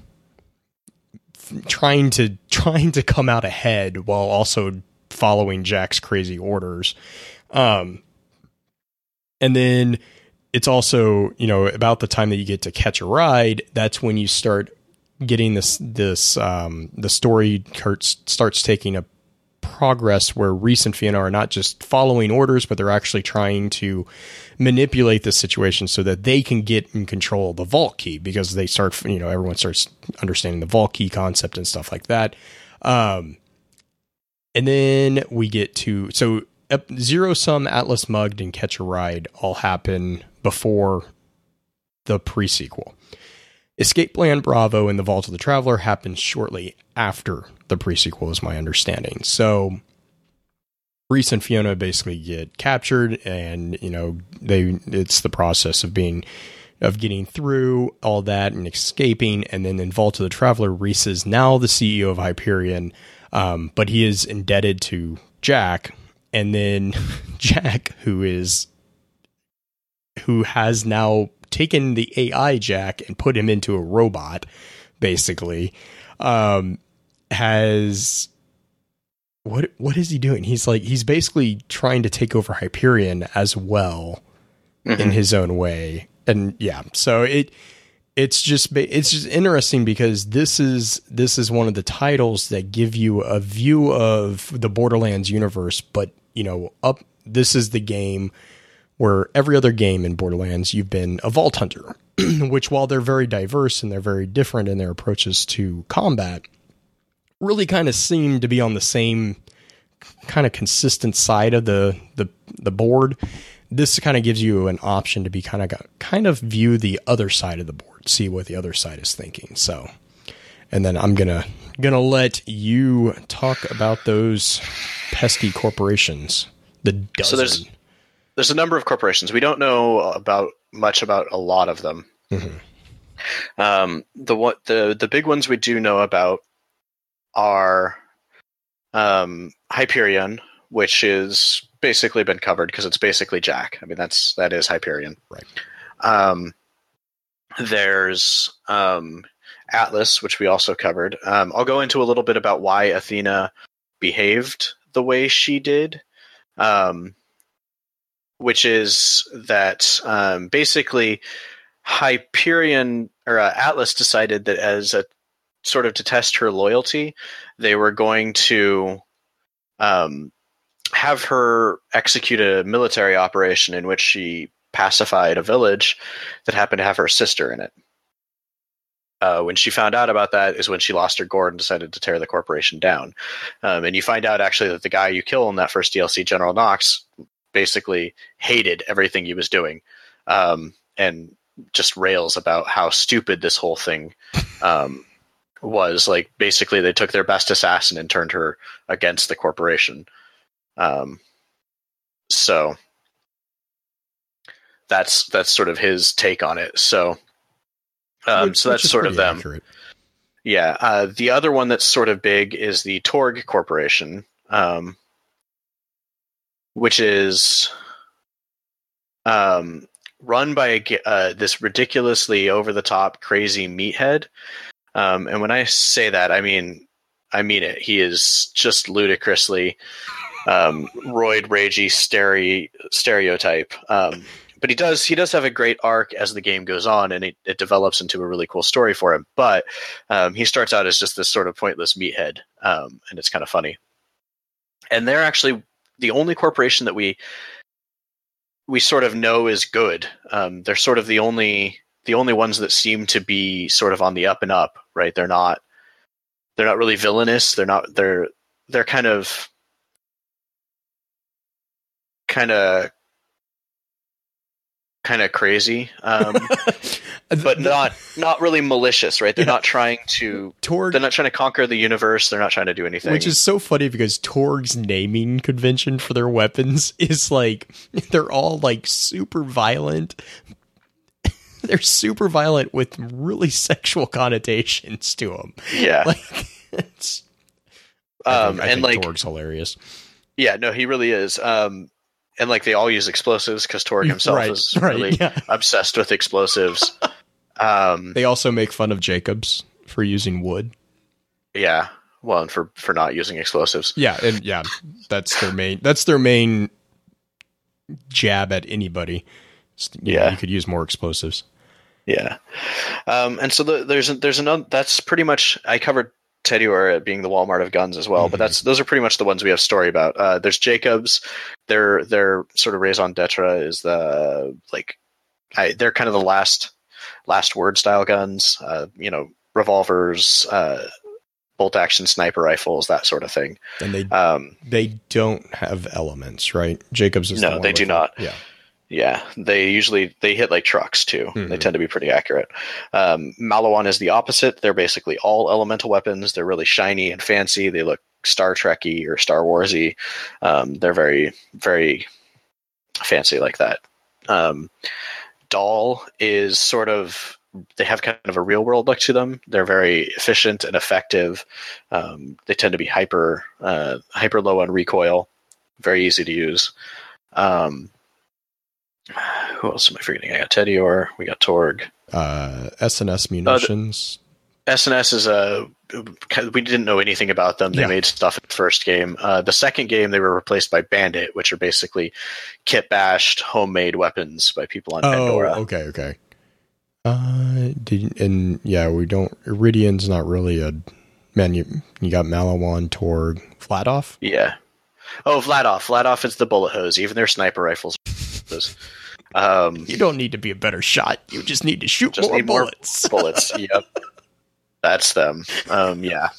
trying to trying to come out ahead while also following jack's crazy orders. Um and then it's also you know about the time that you get to catch a ride that's when you start getting this this um the story starts taking a progress where Rhys and Fiona are not just following orders but they're actually trying to manipulate the situation so that they can get in control of the vault key because they start you know everyone starts understanding the vault key concept and stuff like that. Um and then we get to so zero sum atlas mugged and catch a ride all happen before the pre-sequel. Escape plan bravo and the vault of the traveler happens shortly after the pre-sequel is my understanding. So Rhys and Fiona basically get captured and you know they it's the process of being of getting through all that and escaping and then in Vault of the Traveler Rhys is now the CEO of Hyperion um, but he is indebted to Jack and then Jack who is who has now taken the AI Jack and put him into a robot basically um, has what what is he doing? He's like he's basically trying to take over Hyperion as well in Mhm. his own way. And yeah, so it it's just it's just interesting because this is this is one of the titles that give you a view of the Borderlands universe, but you know, up this is the game where every other game in Borderlands you've been a vault hunter, which while they're very diverse and they're very different in their approaches to combat, really kind of seem to be on the same kind of consistent side of the the the board. This kind of gives you an option to be kind of kind of view the other side of the board, see what the other side is thinking. So, and then I'm gonna gonna let you talk about those pesky corporations. The dozen. So there's there's a number of corporations. We don't know about much about a lot of them. Mhm. Um, the what the the big ones we do know about are um, Hyperion, which is basically been covered because it's basically Jack. I mean that's that is Hyperion. Right. Um, there's um, Atlas, which we also covered. Um, I'll go into a little bit about why Athena behaved the way she did. Um, which is that um, basically Hyperion or uh, Atlas decided that as a sort of to test her loyalty, they were going to um, have her execute a military operation in which she pacified a village that happened to have her sister in it. Uh, when she found out about that is when she lost her gourd and decided to tear the corporation down. Um, and you find out actually that the guy you kill in that first DLC, General Knox, basically hated everything he was doing um, and just rails about how stupid this whole thing um, was. Like basically, they took their best assassin and turned her against the corporation. Um, so that's that's sort of his take on it. So. Um, so that's sort of them. accurate. Yeah. Uh, the other one that's sort of big is the Torgue Corporation, um, which is um, run by uh, this ridiculously over the top, crazy meathead. Um, and when I say that, I mean I mean it. He is just ludicrously um, roid ragey stere- stereotype. Um, but he does he does have a great arc as the game goes on, and it, it develops into a really cool story for him. But um, he starts out as just this sort of pointless meathead, um, and it's kind of funny. And they're actually the only corporation that we we sort of know is good. Um, they're sort of the only the only ones that seem to be sort of on the up and up, right? They're not they're not really villainous. They're not they're they're kind of kind of kind of crazy. Um, but not not really malicious, right? They're Yeah. not trying to Torgue, they're not trying to conquer the universe. They're not trying to do anything. which is so funny because Torgue's naming convention for their weapons is like they're all like super violent. they're super violent with really sexual connotations to them. yeah, Like it's I um, think, I and think like Torgue's hilarious. yeah, no, he really is. Um, and like they all use explosives because Torgue himself right, is right, really yeah. obsessed with explosives. um, They also make fun of Jacobs for using wood. yeah, well, and for for not using explosives. Yeah, and yeah, that's their main. That's their main jab at anybody. You know, Yeah. you could use more explosives. Yeah, um, and so the, there's there's another. That's pretty much I covered Tediore being the Walmart of guns as well, Mhm. but that's those are pretty much the ones we have story about. Uh, there's Jacobs. Their their sort of raison d'etre is the like, I, they're kind of the last last word style guns. Uh, you know, revolvers, uh, bolt action sniper rifles, that sort of thing. And they Um, they don't have elements, right? Jacobs is No, the they do not. Yeah, Yeah, they usually they hit like trucks too. They Mhm. tend to be pretty accurate. Um, Maliwan is the opposite. They're basically all elemental weapons. They're really shiny and fancy. They look Star Trekky or Star Warsy. Um, they're very very fancy like that. Um, Dahl is sort of they have kind of a real world look to them. They're very efficient and effective. Um, they tend to be hyper uh, hyper low on recoil, very easy to use. Um, who else am I forgetting? I got Tediore we got Torgue. uh, S&S munitions. S&S is a we didn't know anything about them. They Yeah. made stuff in the first game. Uh, the second game, they were replaced by Bandit, which are basically kit bashed homemade weapons by people on Pandora. Oh, okay, okay. Uh, did and yeah, we don't. Eridian's not really a man. You you got Maliwan, Torgue, Vladoff. Yeah. Oh, Vladoff. Vladoff is the bullet hose. Even their sniper rifles. Those. Um, You don't need to be a better shot. You just need to shoot Just more need more bullets. bullets. Yep, that's them. Um, yeah,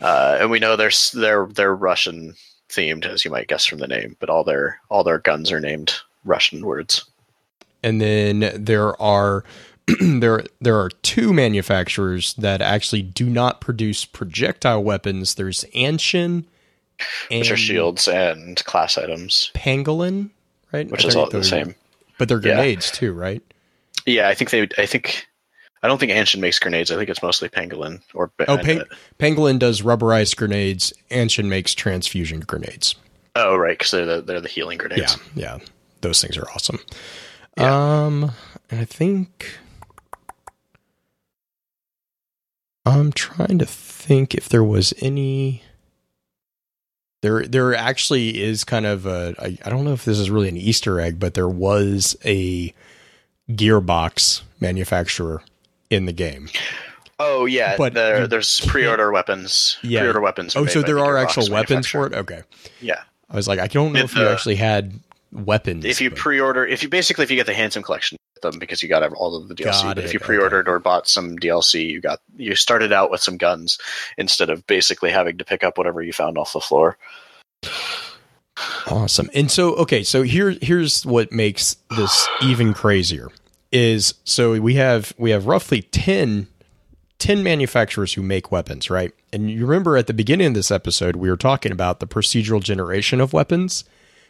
uh, and we know they're they're they're Russian themed, as you might guess from the name. But all their all their guns are named Russian words. and then there are there there are two manufacturers that actually do not produce projectile weapons. There's Anshin and which are shields and class items, Pangolin, right? which is all the same. But they're Yeah. grenades too, right? Yeah, I think they. I think. I don't think Anshin makes grenades. I think it's mostly Pangolin or Oh, Bandit. Pang- Pangolin does rubberized grenades. Anshin makes transfusion grenades. Oh, right, because they're the they're the healing grenades. Yeah, yeah, those things are awesome. Yeah. Um, I think I'm trying to think if there was any. There, there actually is kind of a. I, I don't know if this is really an Easter egg, but there was a gearbox manufacturer in the game. Oh yeah, But there, there's pre-order weapons. Yeah. Pre-order weapons. Oh, so there are actual weapons for it. Okay, Yeah. I was like, I don't know It, if you uh, actually had weapons. If you but- pre-order, if you basically if you get the handsome collection them because you got all of the DLC. Got but if you pre-ordered or bought some DLC, you got you started out with some guns instead of basically having to pick up whatever you found off the floor. Awesome. And so okay, so here here's what makes this even crazier is so we have we have roughly 10 10 manufacturers who make weapons, right? And you remember at the beginning of this episode we were talking about the procedural generation of weapons.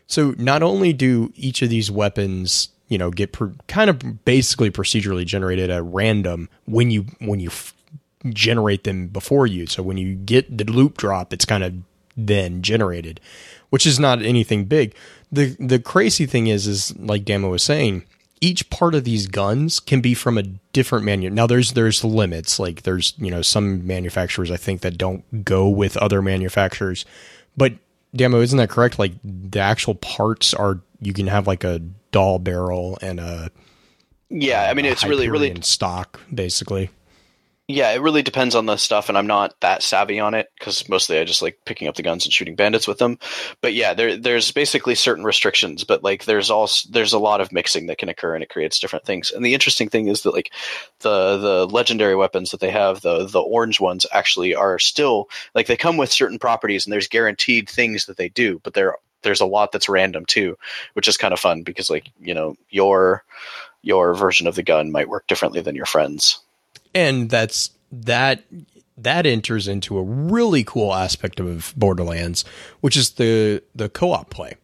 So not only do each of these weapons, you know, get kind of basically procedurally generated at random when you when you f- generate them before you. So when you get the loop drop, it's kind of then generated, which is not anything big. The the crazy thing is is like Damo was saying, each part of these guns can be from a different manu. Now there's there's limits. Like there's, you know, some manufacturers I think that don't go with other manufacturers. But Damo, isn't that correct? Like the actual parts are you can have like a Dahl barrel and a Yeah, I mean it's really really stock basically. Yeah, it really depends on the stuff, and I'm not that savvy on it because mostly I just like picking up the guns and shooting bandits with them. But yeah, there there's basically certain restrictions, but like there's also there's a lot of mixing that can occur, and it creates different things. And the interesting thing is that like the the legendary weapons that they have, the the orange ones actually are still like they come with certain properties, and there's guaranteed things that they do, but there there's a lot that's random too, which is kind of fun because like you know your your version of the gun might work differently than your friends. and that's that that enters into a really cool aspect of Borderlands, which is the the co-op play,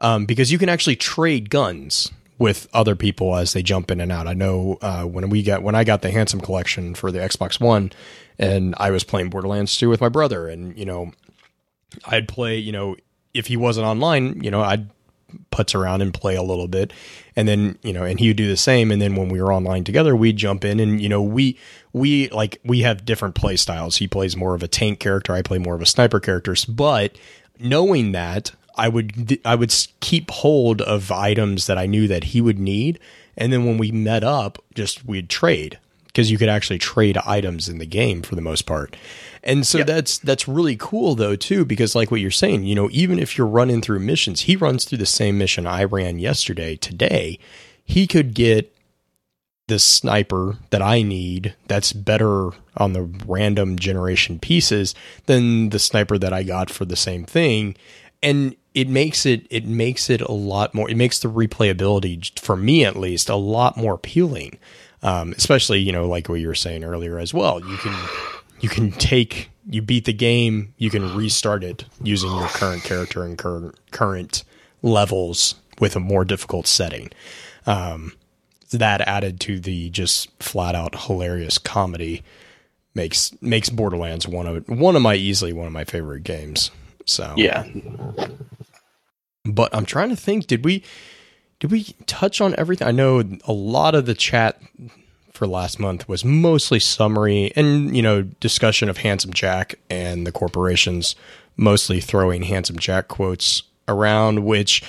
um, because you can actually trade guns with other people as they jump in and out. I know uh, when we got when I got the Handsome Collection for the Xbox One, and I was playing Borderlands 2 with my brother, and you know, I'd play. You know, if he wasn't online, you know, I'd putz around and play a little bit. And then you know and he would do the same. And then when we were online together we'd jump in and you know we we like we have different play styles. He plays more of a tank character. I play more of a sniper character. but knowing that i would i would keep hold of items that i knew that he would need. And then when we met up just we'd trade because you could actually trade items in the game for the most part. And so that's that's really cool though too because like what you're saying, you know, even if you're running through missions, he runs through the same mission I ran yesterday today, he could get the sniper that I need that's better on the random generation pieces than the sniper that I got for the same thing. And it makes it it makes it a lot more it makes the replayability for me at least a lot more appealing um, especially you know like what you were saying earlier as well you can you can take you beat the game you can restart it using your current character and current current levels with a more difficult setting um, that added to the just flat out hilarious comedy makes makes Borderlands one of one of my easily one of my favorite games. So Yeah, but I'm trying to think. Did we did we touch on everything? I know a lot of the chat for last month was mostly summary and you know discussion of Handsome Jack and the corporations, mostly throwing Handsome Jack quotes around, which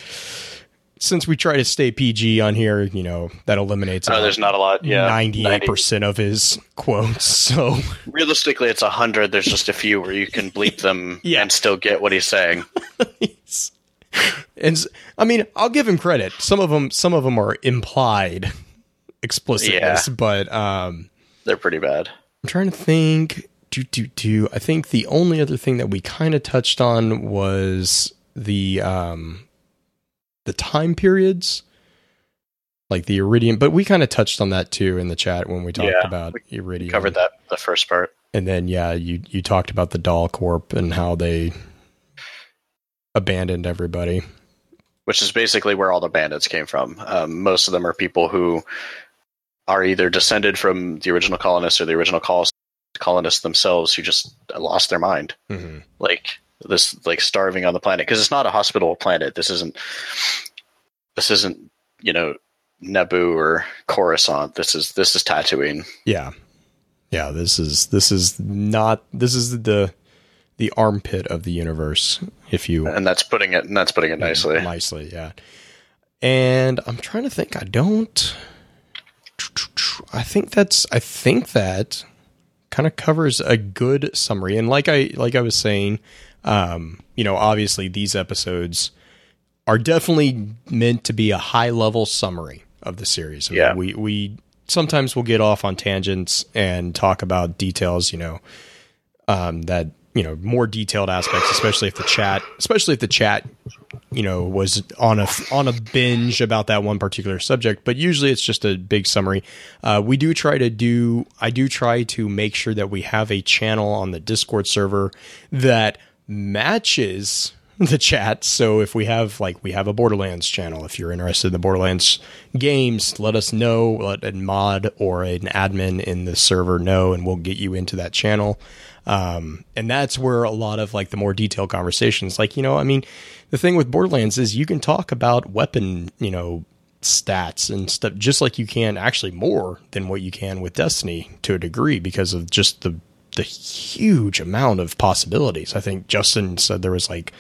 since we try to stay PG on here, you know, that eliminates Oh, there's not a lot. Yeah, ninety-eight percent of his quotes. So Realistically, it's a hundred. There's just a few where you can bleep them Yeah. and still get what he's saying. he's- and I mean, I'll give him credit. Some of them, some of them are implied explicitness, but um, They're pretty bad. I'm trying to think. Do do do. I think the only other thing that we kind of touched on was the um, the time periods, like the eridium. But we kind of touched on that too in the chat when we talked Yeah, about eridium. Covered that the first part. and then yeah, you you talked about the Dahl Corp and how they abandoned everybody. which is basically where all the bandits came from. Um, most of them are people who are either descended from the original colonists or the original col- colonists themselves who just lost their mind, Mm-hmm. like this, like starving on the planet. Because it's not a hospitable planet. This isn't. This isn't you know Naboo or Coruscant. This is this is Tatooine. Yeah. Yeah, this is this is not this is the the armpit of the universe, if you and that's putting it and that's putting it nicely. nicely, yeah. And I'm trying to think. I don't. I think that's. I think that kind of covers a good summary. And like I like I was saying, um, you know, obviously these episodes are definitely meant to be a high level summary of the series. Yeah. we we sometimes we'll get off on tangents and talk about details. You know, um, that you know more detailed aspects, especially if the chat, especially if the chat, you know, was on a on a binge about that one particular subject. But usually it's just a big summary. Uh, we do try to do. I do try to make sure that we have a channel on the Discord server that matches the chat. So if we have like we have a Borderlands channel, if you're interested in the Borderlands games, let us know. Let a mod or an admin in the server know, and we'll get you into that channel. Um, and that's where a lot of like the more detailed conversations, like you know, I mean, the thing with Borderlands is you can talk about weapon, you know, stats and stuff just like you can actually more than what you can with Destiny to a degree because of just the the huge amount of possibilities. I think Justin said there was like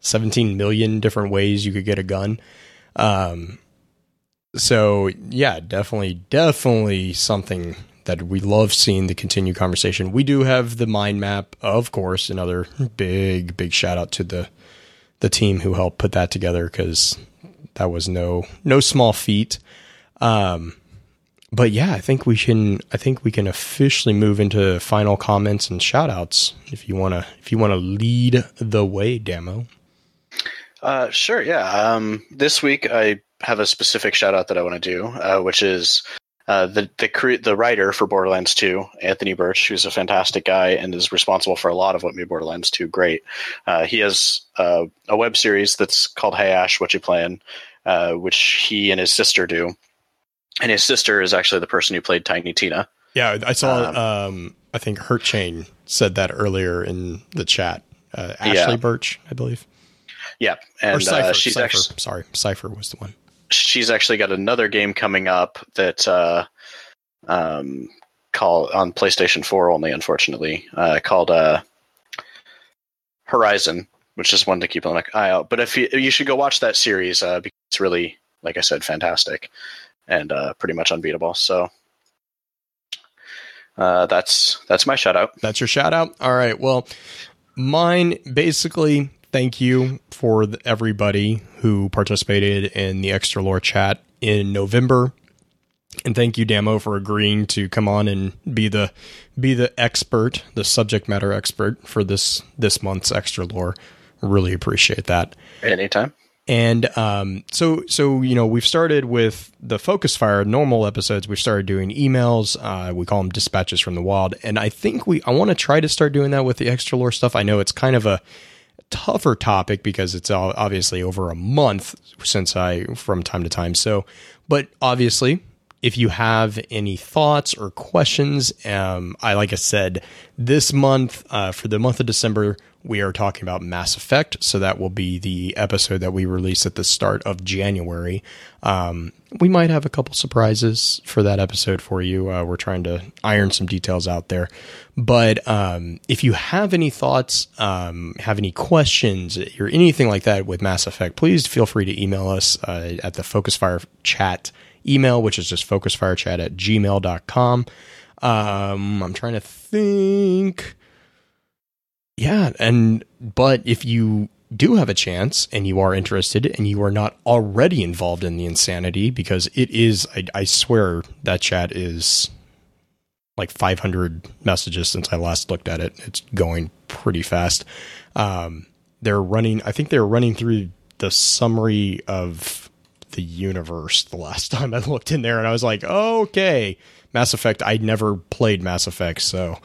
17 million different ways you could get a gun. Um, so yeah, definitely, definitely something that we love seeing the continued conversation. We do have the mind map, of course. Another big, big shout out to the the team who helped put that together because that was no no small feat. Um, but yeah, I think we can. I think we can officially move into final comments and shout outs if you wanna if you wanna lead the way, Damo. Uh, sure, yeah. Um, this week I have a specific shout out that I want to do, uh, which is uh, the the cre- the writer for Borderlands 2, Anthony Burch, who's a fantastic guy and is responsible for a lot of what made Borderlands 2 great. Uh, he has uh, a web series that's called Hey Ash, What You Playing, uh, which he and his sister do. And his sister is actually the person who played Tiny Tina. Yeah, I saw. Um, Um, I think Hurt Chain said that earlier in the chat. Uh, Ashley Yeah. Burch, I believe, Yeah, or and Cipher. uh, she's actually Sorry, Cipher was the one. She's actually got another game coming up that uh, um, call on PlayStation 4 only, unfortunately, uh, called uh, Horizon, which is one to keep an eye out. But if you you should go watch that series, uh, because it's really, like I said, fantastic and uh, pretty much unbeatable. So uh, that's that's my shout out. That's your shout out. All right. Well, mine basically. Thank you for the, everybody who participated in the extra lore chat in November, and thank you, Damo, for agreeing to come on and be the be the expert, the subject matter expert for this this month's extra lore. Really appreciate that. Anytime. And um, so, so you know, we've started with the Focus Fire normal episodes. We've started doing emails. Uh, we call them dispatches from the wild, and I think we I want to try to start doing that with the extra lore stuff. I know it's kind of a tougher topic because it's all obviously over a month since I from time to time. So, but obviously, if you have any thoughts or questions, um, I like I said, this month uh, for the month of December, we are talking about Mass Effect. So that will be the episode that we release at the start of January. Um, we might have a couple surprises for that episode for you. Uh, we're trying to iron some details out there. But um, if you have any thoughts, um, have any questions, or anything like that with Mass Effect, please feel free to email us uh, at the Focus Fire chat email, which is just focusfirechat at gmail.com. Um, I'm trying to think. Yeah. And, but if you do have a chance and you are interested and you are not already involved in the insanity, because it is, I, I swear that chat is like 500 messages since I last looked at it. It's going pretty fast. Um, they're running, I think they're running through the summary of the universe the last time I looked in there, and I was like, okay, Mass Effect. I never played Mass Effect, so.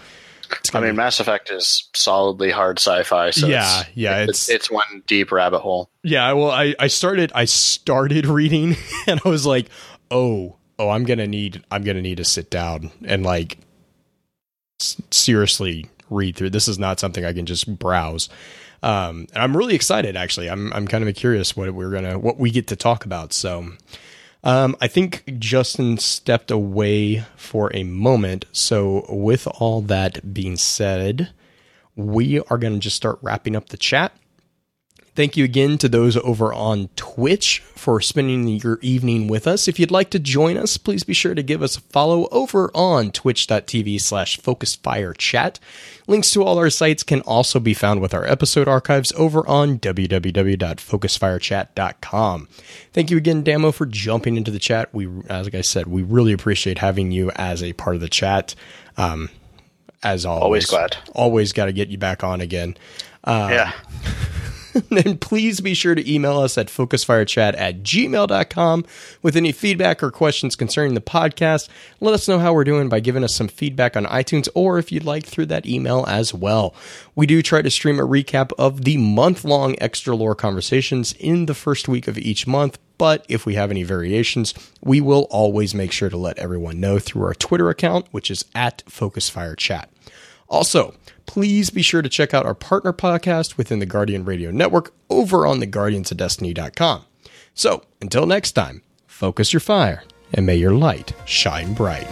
I mean, Mass Effect is solidly hard sci-fi. So yeah, it's, yeah, it's, it's one deep rabbit hole. Yeah, well, I I started I started reading, and I was like, oh, oh, I'm gonna need I'm gonna need to sit down and like s- seriously read through. This is not something I can just browse. Um, and I'm really excited. Actually, I'm I'm kind of curious what we're gonna what we get to talk about. So, um, I think Justin stepped away for a moment. So, with all that being said, we are going to just start wrapping up the chat. Thank you again to those over on Twitch for spending your evening with us. If you'd like to join us, please be sure to give us a follow over on twitch.tv slash focusfirechat. Links to all our sites can also be found with our episode archives over on www.focusfirechat.com. Thank you again, Damo, for jumping into the chat. We, as like I said, we really appreciate having you as a part of the chat. Um, as always, Always glad. Always got to get you back on again. yeah. then please be sure to email us at focusfirechat at gmail.com with any feedback or questions concerning the podcast. Let us know how we're doing by giving us some feedback on iTunes or if you'd like through that email as well. We do try to stream a recap of the month long extra lore conversations in the first week of each month. But if we have any variations, we will always make sure to let everyone know through our Twitter account, which is at FocusFireChat. Also, please be sure to check out our partner podcast within the Guardian Radio Network over on theguardiansofdestiny.com. So, until next time, focus your fire and may your light shine bright.